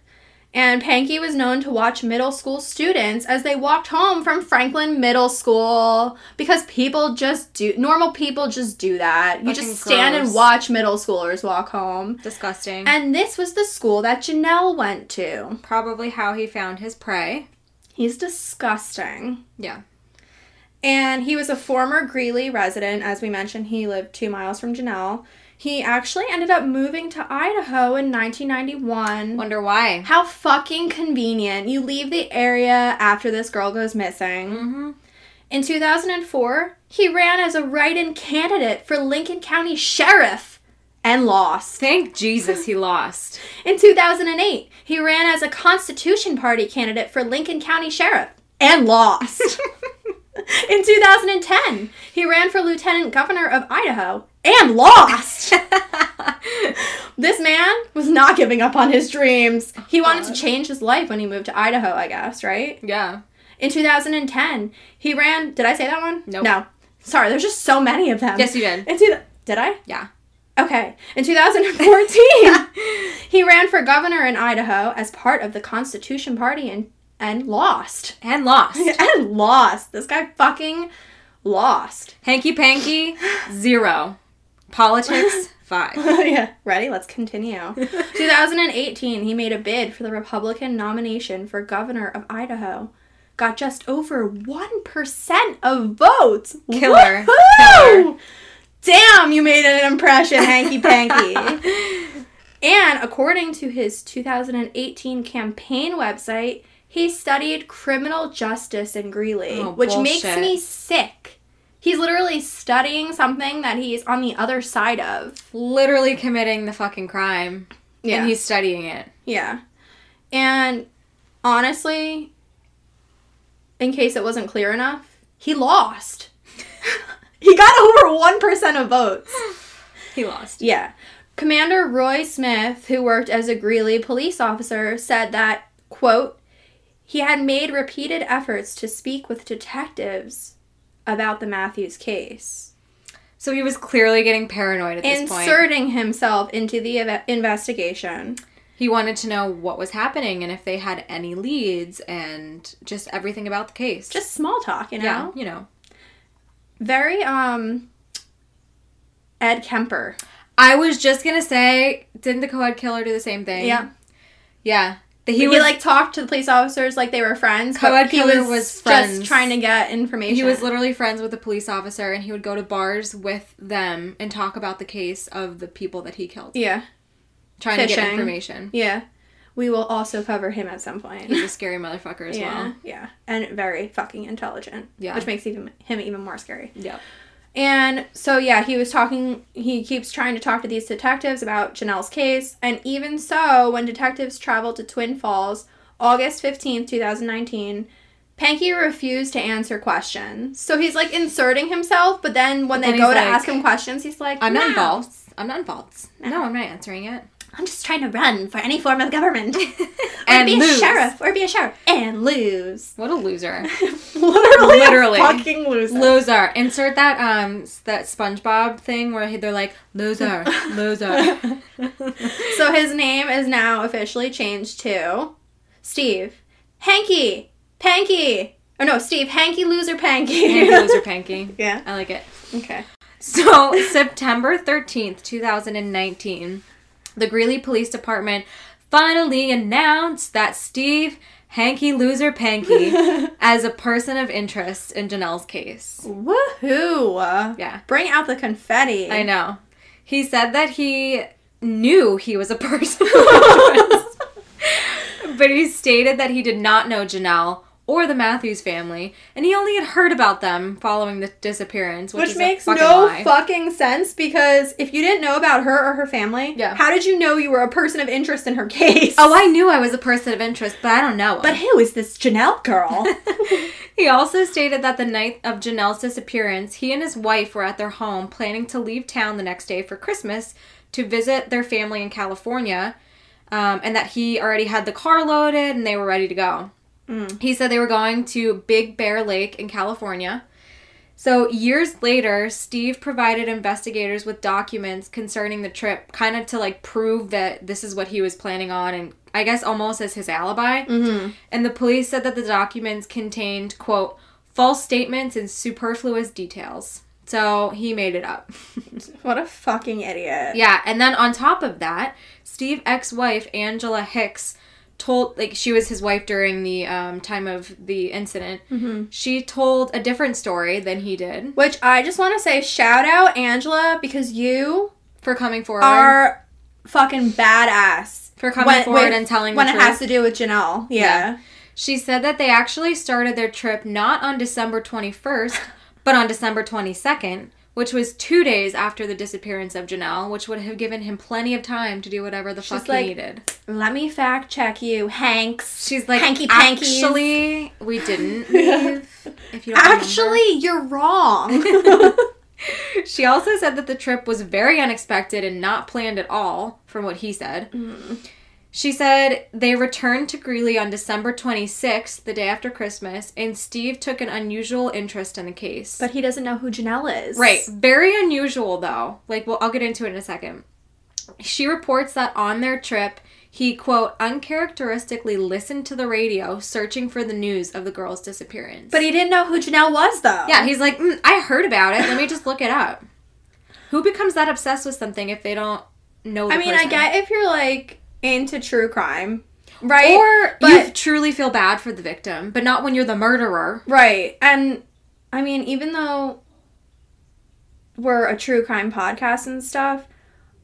And Pankey was known to watch middle school students as they walked home from Franklin Middle School because people just do normal people just do that. You Fucking just stand and watch middle schoolers walk home. Disgusting. And this was the school that Janelle went to. Probably how he found his prey. He's disgusting. Yeah. And he was a former Greeley resident. As we mentioned, he lived two miles from Janelle. He actually ended up moving to Idaho in 1991. Wonder why. How fucking convenient. You leave the area after this girl goes missing. Mm-hmm. In 2004, he ran as a write in candidate for Lincoln County Sheriff and lost. Thank Jesus he lost. In 2008, he ran as a Constitution Party candidate for Lincoln County Sheriff and lost. In 2010, he ran for Lieutenant Governor of Idaho and lost. this man was not giving up on his dreams. He wanted to change his life when he moved to Idaho, I guess, right? yeah. In 2010, he ran. Did I say that one? Nope. No. Sorry, there's just so many of them. Yes, you did. In two, did I? Yeah. Okay. In 2014, he ran for governor in Idaho as part of the Constitution Party and and lost. And lost. and lost. This guy fucking lost. Hanky Panky, zero. Politics, five. yeah. Ready? Let's continue. 2018, he made a bid for the Republican nomination for governor of Idaho. Got just over 1% of votes. Killer. Woohoo! Killer. Damn, you made an impression, Hanky Panky. and according to his 2018 campaign website, he studied criminal justice in Greeley, Oh, which makes me sick. He's literally studying something that he's on the other side of. Literally committing the fucking crime. Yeah. And he's studying it. Yeah. And honestly, in case it wasn't clear enough, he lost. he got over 1% of votes. He lost. Yeah. Commander Roy Smith, who worked as a Greeley police officer, said that, quote, he had made repeated efforts to speak with detectives about the Matthews case. So he was clearly getting paranoid at this point. inserting himself into the ev- investigation. He wanted to know what was happening and if they had any leads and just everything about the case. Just small talk, you know. yeah, you know. Very um. Ed Kemper. I was just gonna say, didn't the co-ed killer do the same thing? Yeah. Yeah. That He, he was like talked to the police officers like they were friends. but Co-ed he was, was friends. just trying to get information. he was literally friends with a police officer and he would go to bars with them and talk about the case of the people that he killed. yeah, Trying to get information. yeah. We will also cover him at some point. He's a scary motherfucker as yeah, well. yeah, and very fucking intelligent. Yeah. which makes even him even more scary. Yep. And so yeah, he was talking. He keeps trying to talk to these detectives about Janelle's case, and even so, when detectives traveled to Twin Falls, August fifteenth, two thousand nineteen. Pankey refused to answer questions. So he's like inserting himself, but then when But they go to like, ask him questions, he's like, I'm not "No, involved. I'm not involved. No, I'm not answering it. I'm just trying to run for any form of government. or And be lose. a sheriff. Or be a sheriff. And lose. What a loser. Literally. Literally. Fucking loser. loser. Insert that um that SpongeBob thing where they're like loser, loser. so his name is now officially changed to Steve. Hanky. Panky. Oh no, Steve. Hanky Loser Panky. Hanky loser panky. yeah. I like it. Okay. So, September 13th, 2019, the Greeley Police Department finally announced that Steve Hanky Loser Panky as a person of interest in Janelle's case. Woohoo. Yeah, Bring out the confetti. I know. He said that he knew he was a person of interest, but he stated that he did not know Janelle or the Matthews family, and he only had heard about them following the disappearance, which, Which makes fucking no lie. fucking sense because if you didn't know about her or her family, Yeah. how did you know you were a person of interest in her case? Oh, I knew I was a person of interest, but I don't know. him. But who is this Janelle girl? he also stated that the night of Janelle's disappearance, he and his wife were at their home planning to leave town the next day for Christmas to visit their family in California, um, and that he already had the car loaded and they were ready to go. He said they were going to Big Bear Lake in California. So, years later, Steve provided investigators with documents concerning the trip, kind of to like prove that this is what he was planning on, and I guess almost as his alibi. mm-hmm. And the police said that the documents contained, quote, false statements and superfluous details. So he made it up. What a fucking idiot. yeah, and then on top of that, Steve's ex wife, Angela Hicks, told, like, she was his wife during the um, time of the incident. Mm-hmm. She told a different story than he did Which I just want to say shout out Angela because you for coming forward. are fucking badass. for coming when- forward when- and telling when it truth. has to do with Janelle. Yeah. She said that they actually started their trip not on December 21st, but on December 22nd, which was two days after the disappearance of Janelle, which would have given him plenty of time to do whatever the She's fuck like, he needed. Let me fact check you, Hanks. She's like, hanky pankies. actually, we didn't leave. If you don't remember." Actually, you're wrong. she also said that the trip was very unexpected and not planned at all, from what he said. Mm. She said they returned to Greeley on December 26th, the day after Christmas, and Steve took an unusual interest in the case. but he doesn't know who Janelle is. Right. Very unusual though. Like well I'll get into it in a second. She reports that on their trip, he quote uncharacteristically listened to the radio searching for the news of the girl's disappearance. But he didn't know who Janelle was, though. Yeah, he's like, mm, I heard about it. Let me just look it up. Who becomes that obsessed with something if they don't know I mean, I get if you're like into true crime, right? Or but you truly feel bad for the victim, but not when you're the murderer. right, and I mean, even though we're a true crime podcast and stuff,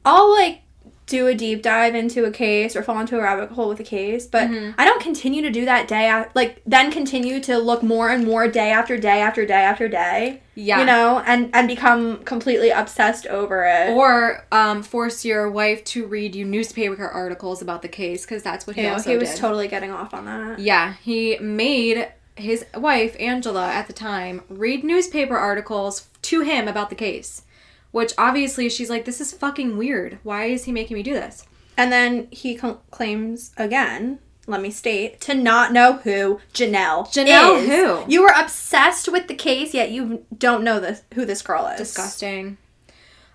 I'll like do a deep dive into a case or fall into a rabbit hole with a case, but Mhm. I don't continue to do that day after, like then continue to look more and more day after day after day after day, Yeah. you know, and and become completely obsessed over it. Or um, force your wife to read you newspaper articles about the case because that's what he Ew, also he was did. totally getting off on that. Yeah, he made his wife, Angela, at the time, read newspaper articles to him about the case. Which obviously she's like, this is fucking weird. Why is he making me do this? And then he cl- claims again, let me state, to not know who Janelle Janelle is. who? You were obsessed with the case, yet you don't know this who this girl is. Disgusting.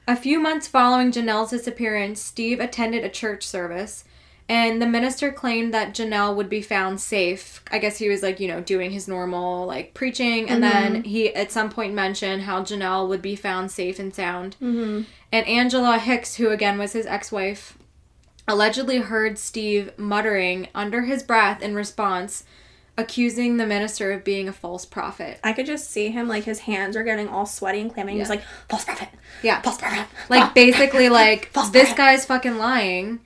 A few months following Janelle's disappearance, Steve attended a church service, and the minister claimed that Janelle would be found safe. I guess he was like, you know, doing his normal like preaching, and then he at some point mentioned how Janelle would be found safe and sound. Mm-hmm. And Angela Hicks, who again was his ex wife, allegedly heard Steve muttering under his breath in response, accusing the minister of being a false prophet. I could just see him like his hands are getting all sweaty and clammy. He's Yeah. like false prophet, Yeah. false prophet. Like basically like False this prophet. guy's fucking lying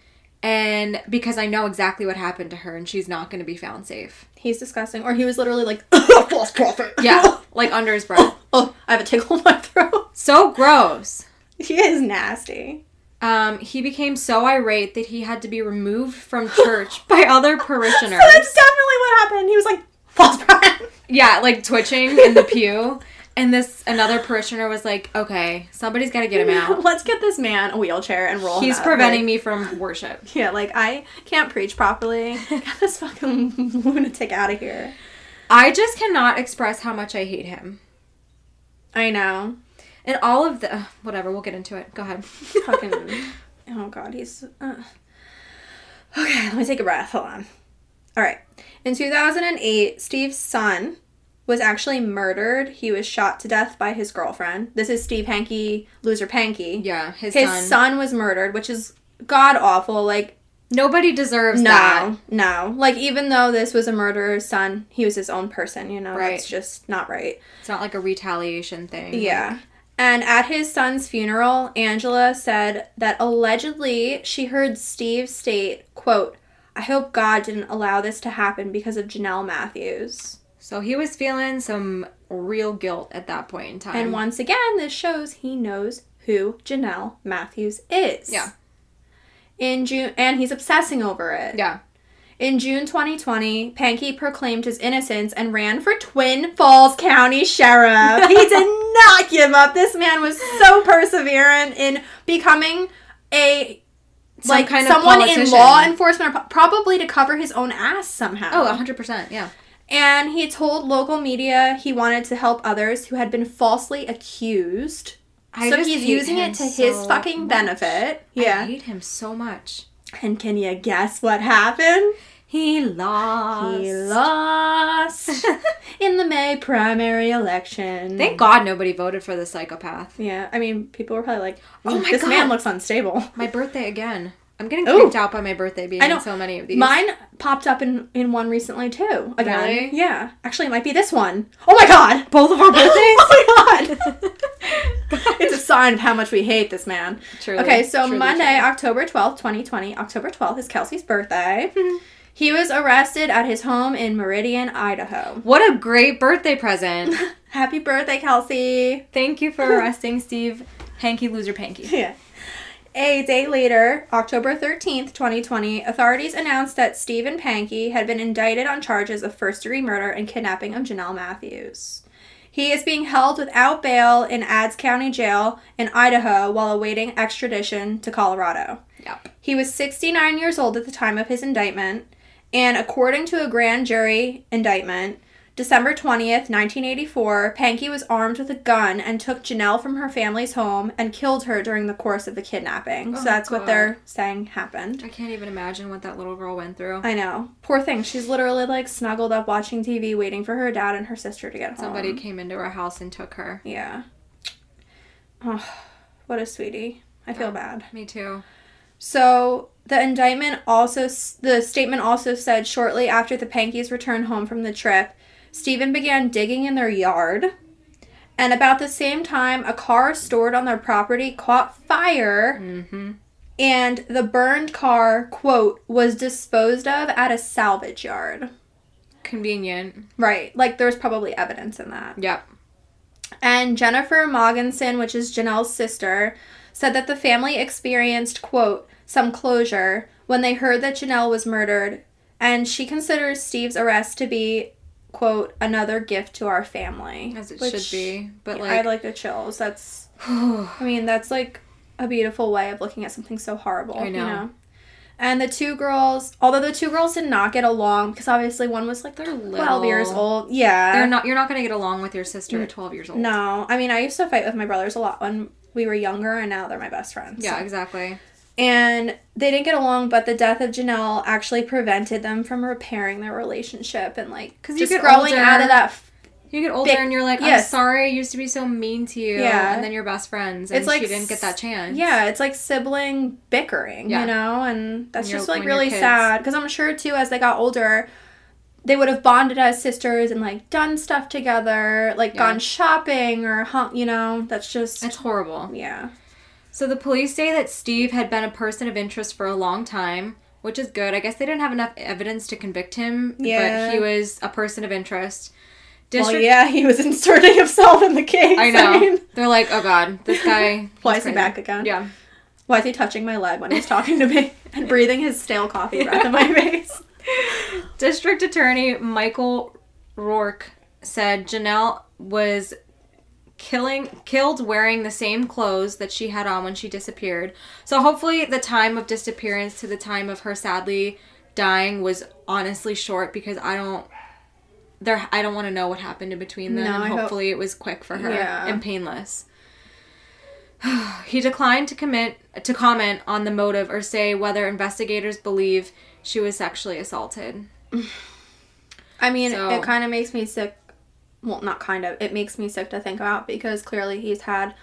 and because I know exactly what happened to her and she's not going to be found safe. He's disgusting. Or he was literally like false prophet. Yeah, like under his breath. oh, I have a tickle in my throat. So gross. He is nasty. Um, he became so irate that he had to be removed from church by other parishioners. That's definitely what happened. He was like false prophet. Yeah, like twitching in the pew. And this another parishioner was like, "Okay, somebody's got to get him out. Let's get this man a wheelchair and roll. him He's out. preventing Like, me from worship." Yeah, like I can't preach properly. Get this fucking lunatic out of here. I just cannot express how much I hate him. I know. And all of the ugh, whatever, we'll get into it. Go ahead. Fucking. oh god, he's. Uh. Okay, let me take a breath. Hold on. All right. In 2008, Steve's son was actually murdered. He was shot to death by his girlfriend. This is Steve Hanky, loser Panky. Yeah, his, His son. son was murdered, which is god awful. Like Nobody deserves no, that. no. Like even though this was a murderer's son, he was his own person. You know, Right. It's just not right. It's not like a retaliation thing. Yeah. And at his son's funeral, Angela said that allegedly she heard Steve state, quote, I hope God didn't allow this to happen because of Janelle Matthews. So he was feeling some real guilt at that point in time. And once again, this shows he knows who Janelle Matthews is. Yeah. In June and he's obsessing over it. yeah. In June 2020, Pankey proclaimed his innocence and ran for Twin Falls County Sheriff. he did not give up. This man was so perseverant in becoming a Some like kind of someone in law enforcement, probably to cover his own ass somehow. Oh, 100%. Yeah. And he told local media he wanted to help others who had been falsely accused. I so he's using it to his so fucking much. benefit. I Yeah. hate him so much. And can you guess what happened? He lost. He lost in the May primary election. Thank God nobody voted for the psychopath. Yeah, I mean, people were probably like, Oh my this God. man looks unstable." My birthday again. I'm getting Ooh. out by my birthday being I know. so many of these. Mine popped up in in one recently too. Again, Really? yeah. Actually, it might be this one. Oh my god! Both of our birthdays? oh my god! it's a sign of how much we hate this man. Truly, Okay, so truly, Monday, truly. October 12th, 2020, October 12th is Kelsey's birthday. Mm-hmm. he was arrested at his home in Meridian, Idaho. What a great birthday present. Happy birthday, Kelsey! Thank you for arresting Steve Hanky Loser Panky. Yeah. A day later, October 13th, 2020, authorities announced that Stephen Pankey had been indicted on charges of first degree murder and kidnapping of Janelle Matthews. He is being held without bail in Ada County Jail in Idaho while awaiting extradition to Colorado. Yep. He was 69 years old at the time of his indictment, and according to a grand jury indictment, December 20th, 1984, Pankey was armed with a gun and took Janelle from her family's home and killed her during the course of the kidnapping. Oh, so that's what they're saying happened. I can't even imagine what that little girl went through. I know. Poor thing. She's literally like snuggled up watching TV waiting for her dad and her sister to get Somebody home. Somebody came into her house and took her. Yeah. Oh, what a sweetie. I feel Yeah. bad. Me too. So the indictment also, the statement also said shortly after the Pankies returned home from the trip, Stephen began digging in their yard. And about the same time, a car stored on their property caught fire, Mm-hmm. and the burned car, quote, was disposed of at a salvage yard. Convenient. Right. Like there's probably evidence in that. Yep. And Jennifer Moggenson, which is Janelle's sister, said that the family experienced, quote, some closure when they heard that Janelle was murdered, and she considers Steve's arrest to be, quote, another gift to our family. As it should be. But I like, like the chills. That's, I mean, that's like a beautiful way of looking at something so horrible. I You know. know? And the two girls, although the two girls did not get along, because obviously one was like They're 12 years old. Yeah. they're not. You're not gonna get along with your sister at 12 years old. No, I mean I used to fight with my brothers a lot when we were younger and now they're my best friends. Yeah, So- exactly. And they didn't get along, but the death of Janelle actually prevented them from repairing their relationship and like 'Cause you just get growing older. out of that. f- You get older Big- and you're like, I'm yes. sorry I used to be so mean to you. Yeah. And then you're best friends. And It's like she didn't get that chance. Yeah, it's like sibling bickering, Yeah. you know, and that's just like really sad because I'm sure too as they got older, they would have bonded as sisters and like done stuff together, like Yeah. gone shopping or hung, you know. That's just It's horrible. yeah. So the police say that Steve had been a person of interest for a long time, which is good. I guess they didn't have enough evidence to convict him, Yeah. but he was a person of interest. Well, yeah, he was inserting himself in the case. I know. mean, They're like, oh god, this guy. why is he back again? Yeah. Why is he touching my leg when he's talking to me and breathing his stale coffee breath in my face? District Attorney Michael Rourke said Janelle was killing killed wearing the same clothes that she had on when she disappeared. So hopefully the time of disappearance to the time of her sadly dying was honestly short because I don't there I don't want to know what happened in between them No, and I hope- hopefully it was quick for her Yeah. and painless. he declined to commit to comment on the motive or say whether investigators believe she was sexually assaulted. I mean, So- it kind of makes me sick. Well, not kind of. It makes me sick to think about because clearly he's had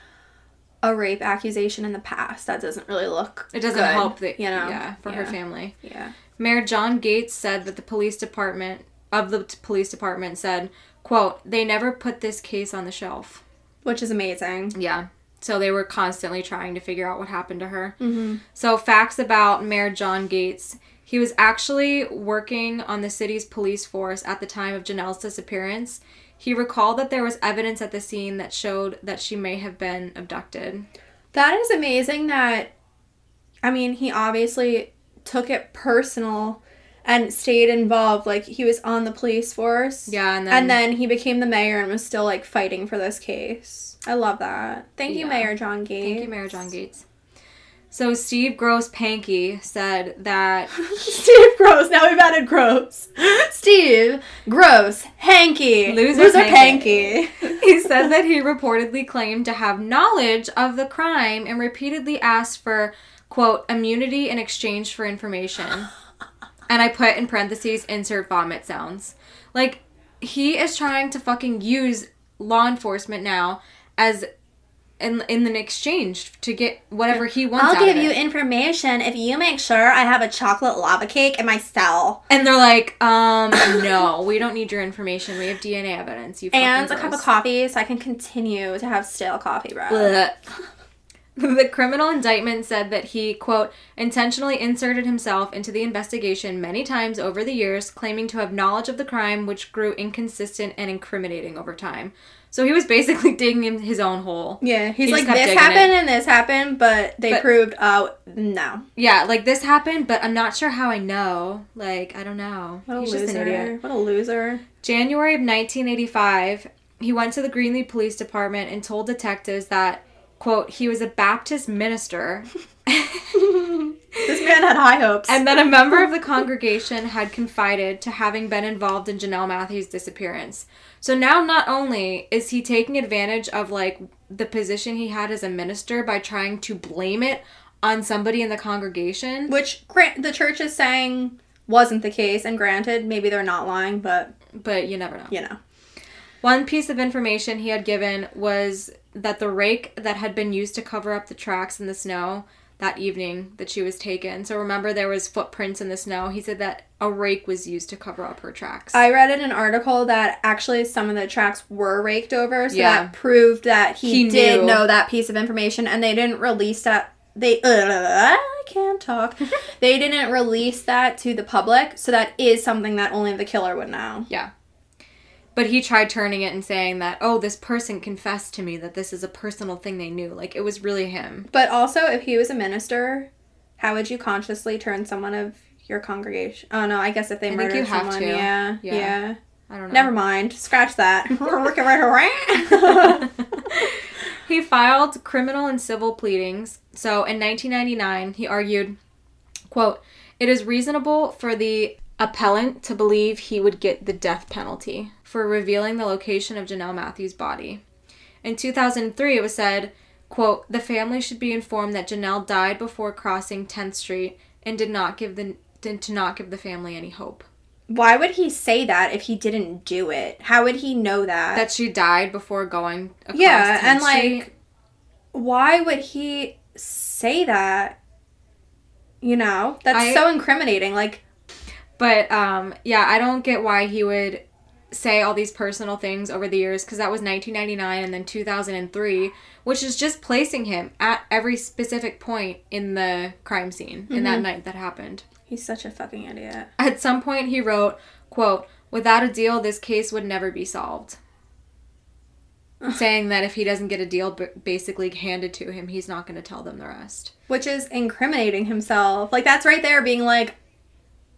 a rape accusation in the past. That doesn't really look. It doesn't good, help that you know. yeah for her family. Yeah. Mayor John Gates said that the police department of the t- police department said, "quote They never put this case on the shelf." Which is amazing. Yeah. So they were constantly trying to figure out what happened to her. Mm-hmm. So facts about Mayor John Gates. He was actually working on the city's police force at the time of Janelle's disappearance. He recalled that there was evidence at the scene that showed that she may have been abducted. That is amazing. That, I mean, he obviously took it personal and stayed involved. Like he was on the police force. Yeah, and then, and then he became the mayor and was still like fighting for this case. I love that. Thank you, Mayor John Gates. Thank you, Mayor John Gates. So Steve Gross Pankey said that Steve Gross. Now we've added Gross. Steve Gross. Hanky. Loser Loser Panky. Panky. he said that he reportedly claimed to have knowledge of the crime and repeatedly asked for quote immunity in exchange for information. And I put in parentheses insert vomit sounds. Like he is trying to fucking use law enforcement now as in in an exchange to get whatever he wants. I'll give you information if you make sure I have a chocolate lava cake in my cell. And they're like, um, no, we don't need your information. We have DNA evidence. You And a cup of coffee so I can continue to have stale coffee bro. The criminal indictment said that he, quote, intentionally inserted himself into the investigation many times over the years, claiming to have knowledge of the crime, which grew inconsistent and incriminating over time. So he was basically digging in his own hole. Yeah, he's He like, this happened and this happened, but they But- proved, oh, no. Yeah, like this happened, but I'm not sure how I know. Like, I don't know. What a He's loser. just an idiot. What a loser. January of 1985, he went to the Greeley Police Department and told detectives that, quote, he was a Baptist minister This man had high hopes. and that a member of the congregation had confided to having been involved in Janelle Matthews' disappearance. So now not only is he taking advantage of like the position he had as a minister by trying to blame it on somebody in the congregation, Which grant the church is saying wasn't the case, and granted, maybe they're not lying, but but you never know. you know. One piece of information he had given was that the rake that had been used to cover up the tracks in the snow that evening that she was taken. So remember there was footprints in the snow. He said that a rake was used to cover up her tracks. I read in an article that actually some of the tracks were raked over, so Yeah. that proved that he, He did knew. know that piece of information, and they didn't release that. They uh, I can't talk. they didn't release that to the public, so that is something that only the killer would know. But he tried turning it and saying that, "Oh, this person confessed to me that this is a personal thing they knew." Like it was really him. But also, if he was a minister, how would you consciously turn someone of your congregation? Oh no, I guess if they I think murdered someone, to. yeah, Yeah. yeah, I don't know. Never mind. Scratch that. We're working right around. he filed criminal and civil pleadings. So in 1999, he argued, quote, "It is reasonable for the appellant to believe he would get the death penalty for revealing the location of Janelle Matthews' body." In 2003, it was said, quote, the family should be informed that Janelle died before crossing 10th Street and did not give the did to not give the family any hope. Why would he say that if he didn't do it? How would he know that? That she died before going across yeah, 10th and Street. like, why would he say that? You know, that's I- so incriminating. Like, But um, yeah, I don't get why he would say all these personal things over the years because that was 1999 and then 2003, which is just placing him at every specific point in the crime scene in that mm-hmm. night that happened. he's such a fucking idiot. At some point, he wrote, "quote Without a deal, this case would never be solved." Saying that if he doesn't get a deal basically handed to him, he's not going to tell them the rest. Which is incriminating himself. Like, that's right there being like,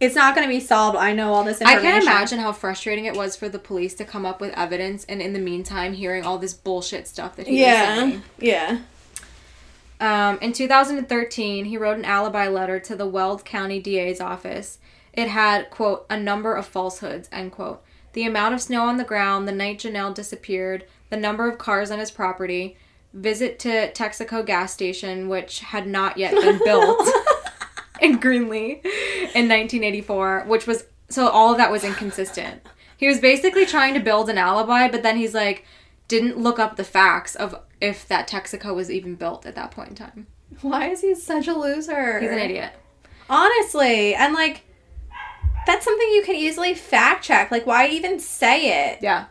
it's not going to be solved. I know all this information. I can't imagine how frustrating it was for the police to come up with evidence and in the meantime hearing all this bullshit stuff that he was Yeah. saying. Yeah. Um, in 2013, he wrote an alibi letter to the Weld County DA's office. It had, quote, a number of falsehoods, end quote. The amount of snow on the ground, the night Janelle disappeared, the number of cars on his property, visit to Texaco gas station, which had not yet been built in Greeley in 1984, which was, so all of that was inconsistent. He was basically trying to build an alibi, but then he's like, didn't look up the facts of if that Texaco was even built at that point in time. Why is he such a loser? He's an idiot. Honestly. And like, that's something you can easily fact check. Like, why even say it? Yeah.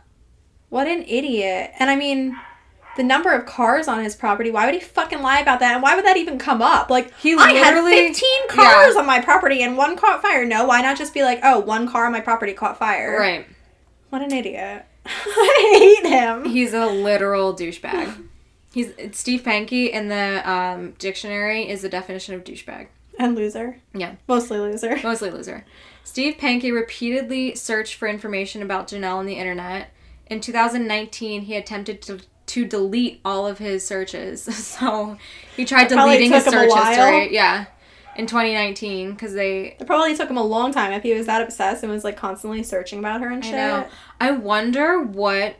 What an idiot. And I mean, the number of cars on his property, why would he fucking lie about that? And why would that even come up? Like, He I had literally- 15 cars on my property and one caught fire. No, why not just be like, oh, one car on my property caught fire? Right. What an idiot. I hate him. He's a literal douchebag. He's it's Steve Pankey in the um, dictionary is the definition of douchebag. And loser. Yeah. Mostly loser. Mostly loser. Steve Pankey repeatedly searched for information about Janelle on the internet. In 2019, he attempted to to delete all of his searches. So he tried deleting his search history. Yeah. In 2019, because they It probably took him a long time if he was that obsessed and was like constantly searching about her and I shit. know. I wonder what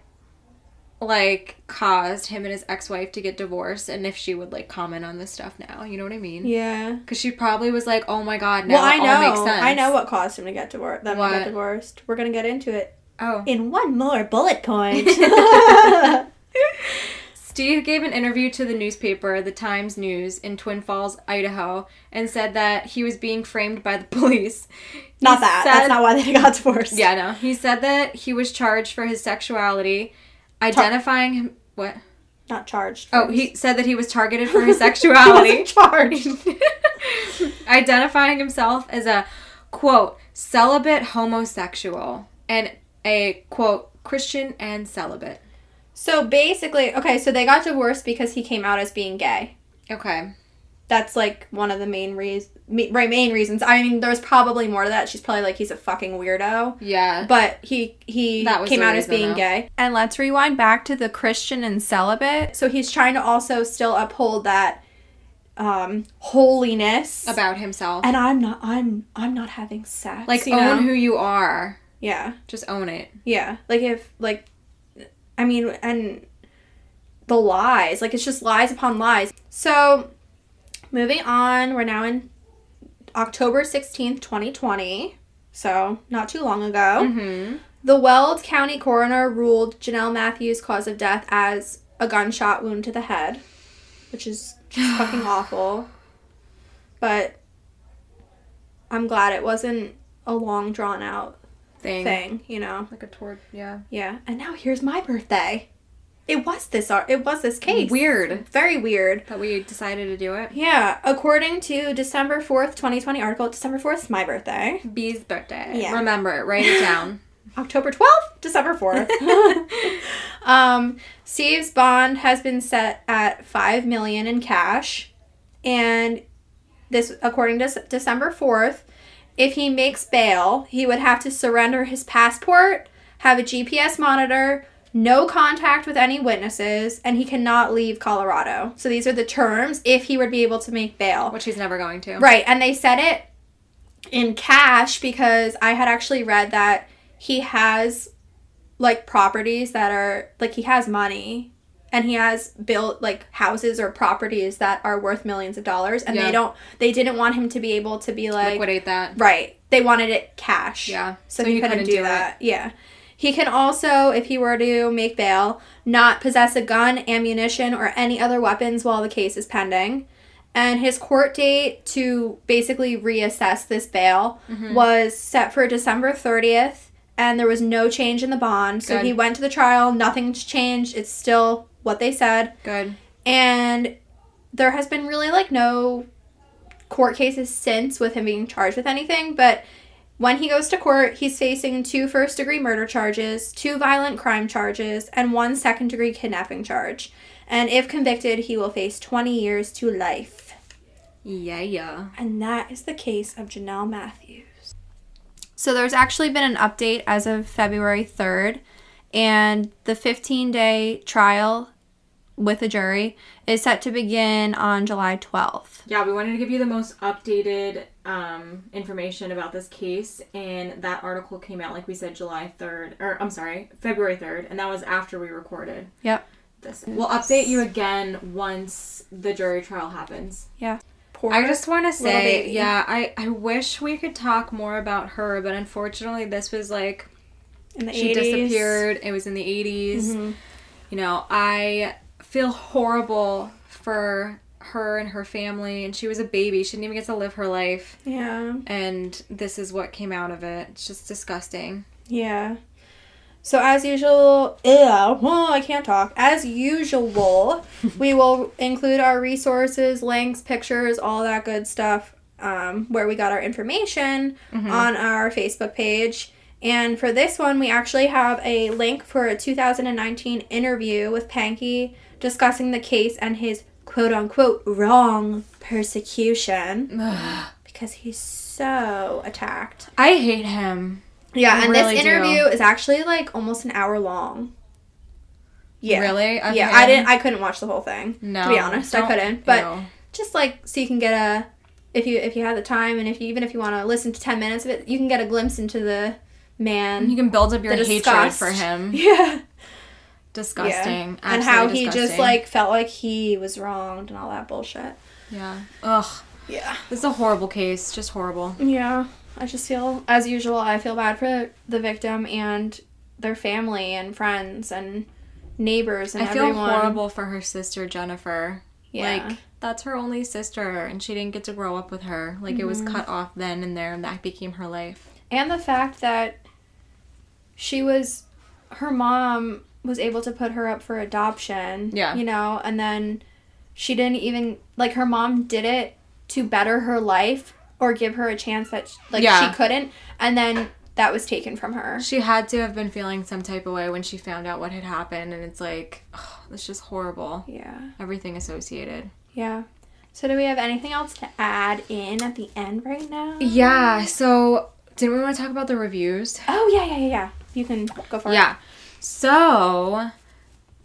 like caused him and his ex-wife to get divorced and if she would like comment on this stuff now. You know what I mean? Yeah. Because she probably was like, "Oh my god, now well, I it all makes know. sense." I know what caused him to get divorced. Them to What? get divorced. We're gonna get into it Oh. in one more bullet point. Steve gave an interview to the newspaper, the Times News, in Twin Falls, Idaho, and said that he was being framed by the police. not He that. said- That's not why they got divorced. Yeah, no. He said that he was charged for his sexuality, identifying him. What? Not charged. Oh, he said that he was targeted for his sexuality. charged. identifying himself as a quote celibate homosexual and a quote Christian and celibate. So basically, okay, so they got divorced because he came out as being gay. Okay. That's like one of the main reasons. Right, main reasons. I mean, there's probably more to that. She's probably like he's a fucking weirdo. Yeah. But he he came out as being though. gay. And let's rewind back to the Christian and celibate. So he's trying to also still uphold that um holiness About himself. And I'm not I'm I'm not having sex. like own know? who you are. Yeah. Just own it. Yeah. Like if like I mean and the lies, like it's just lies upon lies. So moving on, we're now in October 16th, 2020. So not too long ago. Mm-hmm. The Weld County coroner ruled Janelle Matthews' cause of death as a gunshot wound to the head, which is just fucking awful. But I'm glad it wasn't a long drawn out Thing. thing, you know. Like a toward yeah. Yeah. And now here's my birthday. It was this art. It was this case. Weird Very weird. that we decided to do it. Yeah. According to December 4th, 2020 article, December 4th is my birthday. B's birthday. Yeah. Remember it. Write it down. October 12th, December 4th. um, Steve's bond has been set at 5 million in cash and this according to S- December 4th, if he makes bail, he would have to surrender his passport, have a GPS monitor, no contact with any witnesses, and he cannot leave Colorado. So these are the terms if he would be able to make bail. Which he's never going to. Right, and they said it in cash because I had actually read that he has like properties that are like he has money and he has built like houses or properties that are worth millions of dollars and Yeah. they don't they didn't want him to be able to be like Liquidate that. right they wanted it cash Yeah. so, So he he couldn't, couldn't do, do it. that yeah he can also if he were to make bail not possess a gun ammunition or any other weapons while the case is pending and his court date to basically reassess this bail Mm-hmm. was set for December 30th and there was no change in the bond so Good. he went to the trial nothing's changed it's still what they said Good. and there has been really like no court cases since with him being charged with anything, but when he goes to court, he's facing two first degree murder charges, two violent crime charges, and one second degree kidnapping charge. And if convicted, he will face 20 years to life. Yeah, yeah. And that is the case of Janelle Matthews. So there's actually been an update as of February 3rd, and the 15 day trial with a jury is set to begin on July 12th. Yeah, we wanted to give you the most updated um, information about this case, and that article came out, like we said, July 3rd, or I'm sorry, February 3rd, and that was after we recorded Yep. this. We'll update you again once the jury trial happens. Yeah. Poor I just want to say, baby. yeah, I, I wish we could talk more about her, but unfortunately, this was like in the she 80s. disappeared. It was in the 80s. Mhm. You know, I feel horrible for her and her family, and she was a baby. She didn't even get to live her life, Yeah. and this is what came out of it. It's just disgusting. Yeah. So as usual, ew, oh, I can't talk. As usual, we will include our resources, links, pictures, all that good stuff, um, where we got our information on our Facebook page. And for this one, we actually have a link for a 2019 interview with Pankey discussing the case and his quote unquote wrong persecution because he's so attacked. I hate him. Yeah, I and really this do. interview is actually like almost an hour long. Yeah. Really? Of Yeah, I didn't I couldn't watch the whole thing. No. To be honest, I couldn't. But ew. just like so you can get a if you if you have the time and if you even if you want to listen to 10 minutes of it, you can get a glimpse into the man. you can build up your hatred disgust. for him. Yeah. Disgusting. And how he just like felt like he was wronged and all that bullshit. Yeah. Ugh. Yeah. This is a horrible case. Just horrible. Yeah. I just feel as usual I feel bad for the victim and their family and friends and neighbors and I feel everyone. horrible for her sister Jennifer. Yeah. Like that's her only sister and she didn't get to grow up with her. Like it was Mm-hmm. cut off then and there and that became her life. and the fact that she was her mom was able to put her up for adoption Yeah. you know and then she didn't even like her mom did it to better her life or give her a chance that sh- like Yeah. she couldn't and then that was taken from her She had to have been feeling some type of way when she found out what had happened and it's like it's just horrible. yeah Everything associated. yeah so do we have anything else to add in at the end right now Yeah, so didn't we want to talk about the reviews? oh yeah yeah yeah yeah you can go for it Yeah. So,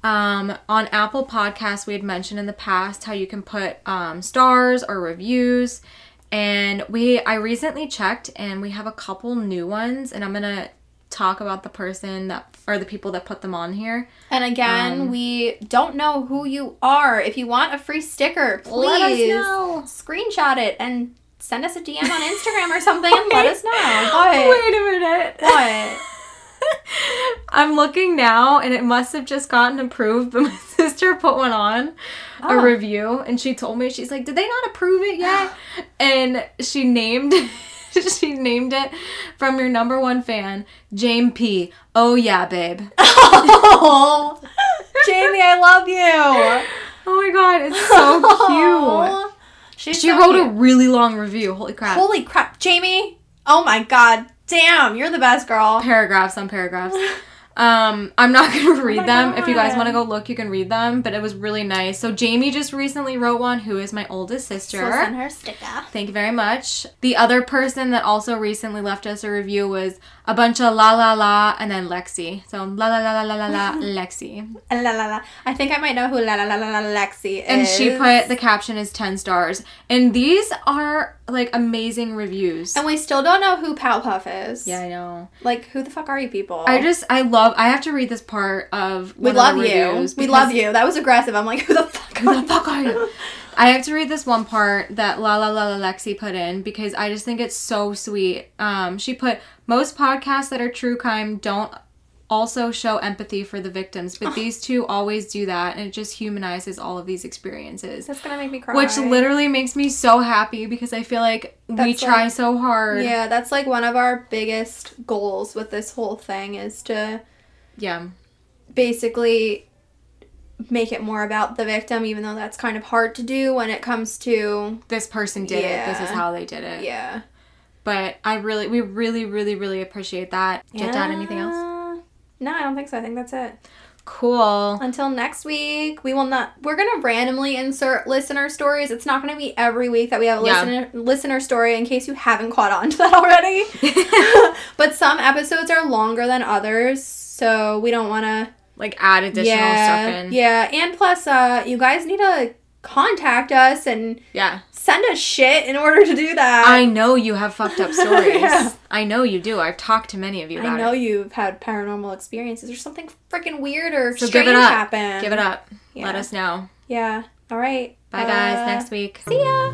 um, on Apple Podcasts, we had mentioned in the past how you can put um, stars or reviews, and we I recently checked, and we have a couple new ones, and I'm gonna talk about the person that or the people that put them on here. And again, Um, we don't know who you are. If you want a free sticker, please Let us know. screenshot it and send us a DM on Instagram or something and let us know. Wait a minute. What? I'm looking now, and it must have just gotten approved, but my sister put one on. a Oh. review and she told me she's like did they not approve it yet and she named she named it from your number one fan Jame P oh yeah babe Oh, Jamie, I love you. oh my god it's so cute She's she so wrote cute. a really long review holy crap Holy crap, Jamie! Oh my god, damn, you're the best girl. paragraphs on paragraphs um i'm not gonna read Oh them if you guys want to go look you can read them but it was really nice so jamie just recently wrote one who is my oldest sister So send her sticker. Thank you very much. The other person that also recently left us a review was a bunch of la la la and then Lexi. So la la la la la la la Lexi. La la la. I think I might know who La La La La La Lexi is. And she put the caption is 10 stars. And these are like amazing reviews. And we still don't know who Powpuff is. yeah, I know. Like, who the fuck are you people? I just I love I have to read this part of we of love the you. We love you. That was aggressive. I'm like, who the fuck? Who the fuck are you? I have to read this one part that La La La La Lexi put in because I just think it's so sweet. Um, she put most podcasts that are true crime don't also show empathy for the victims, but these two always do that, and it just humanizes all of these experiences. That's gonna make me cry. Which literally makes me so happy because I feel like we try like- so hard. Yeah, that's like one of our biggest goals with this whole thing is to Yeah. basically make it more about the victim, even though that's kind of hard to do when it comes to This person did it. This is how they did it. yeah. But I really, we really, really, really appreciate that. Do you have to add anything else? No, I don't think so. I think that's it. Cool. Until next week, we will not. We're gonna randomly insert listener stories. It's not gonna be every week that we have a Yeah. listener listener story. In case you haven't caught on to that already, but some episodes are longer than others, so we don't want to. like add additional Yeah, stuff in. yeah, and plus, uh, you guys need to contact us and Yeah. Send us shit in order to do that. I know you have fucked up stories. Yeah. I know you do. I've talked to many of you I know it. you've had paranormal experiences. or something freaking weird or So strange give it up. happen. Give it up. Let us know. Yeah. All right. Bye, guys. Uh, Next week. See ya.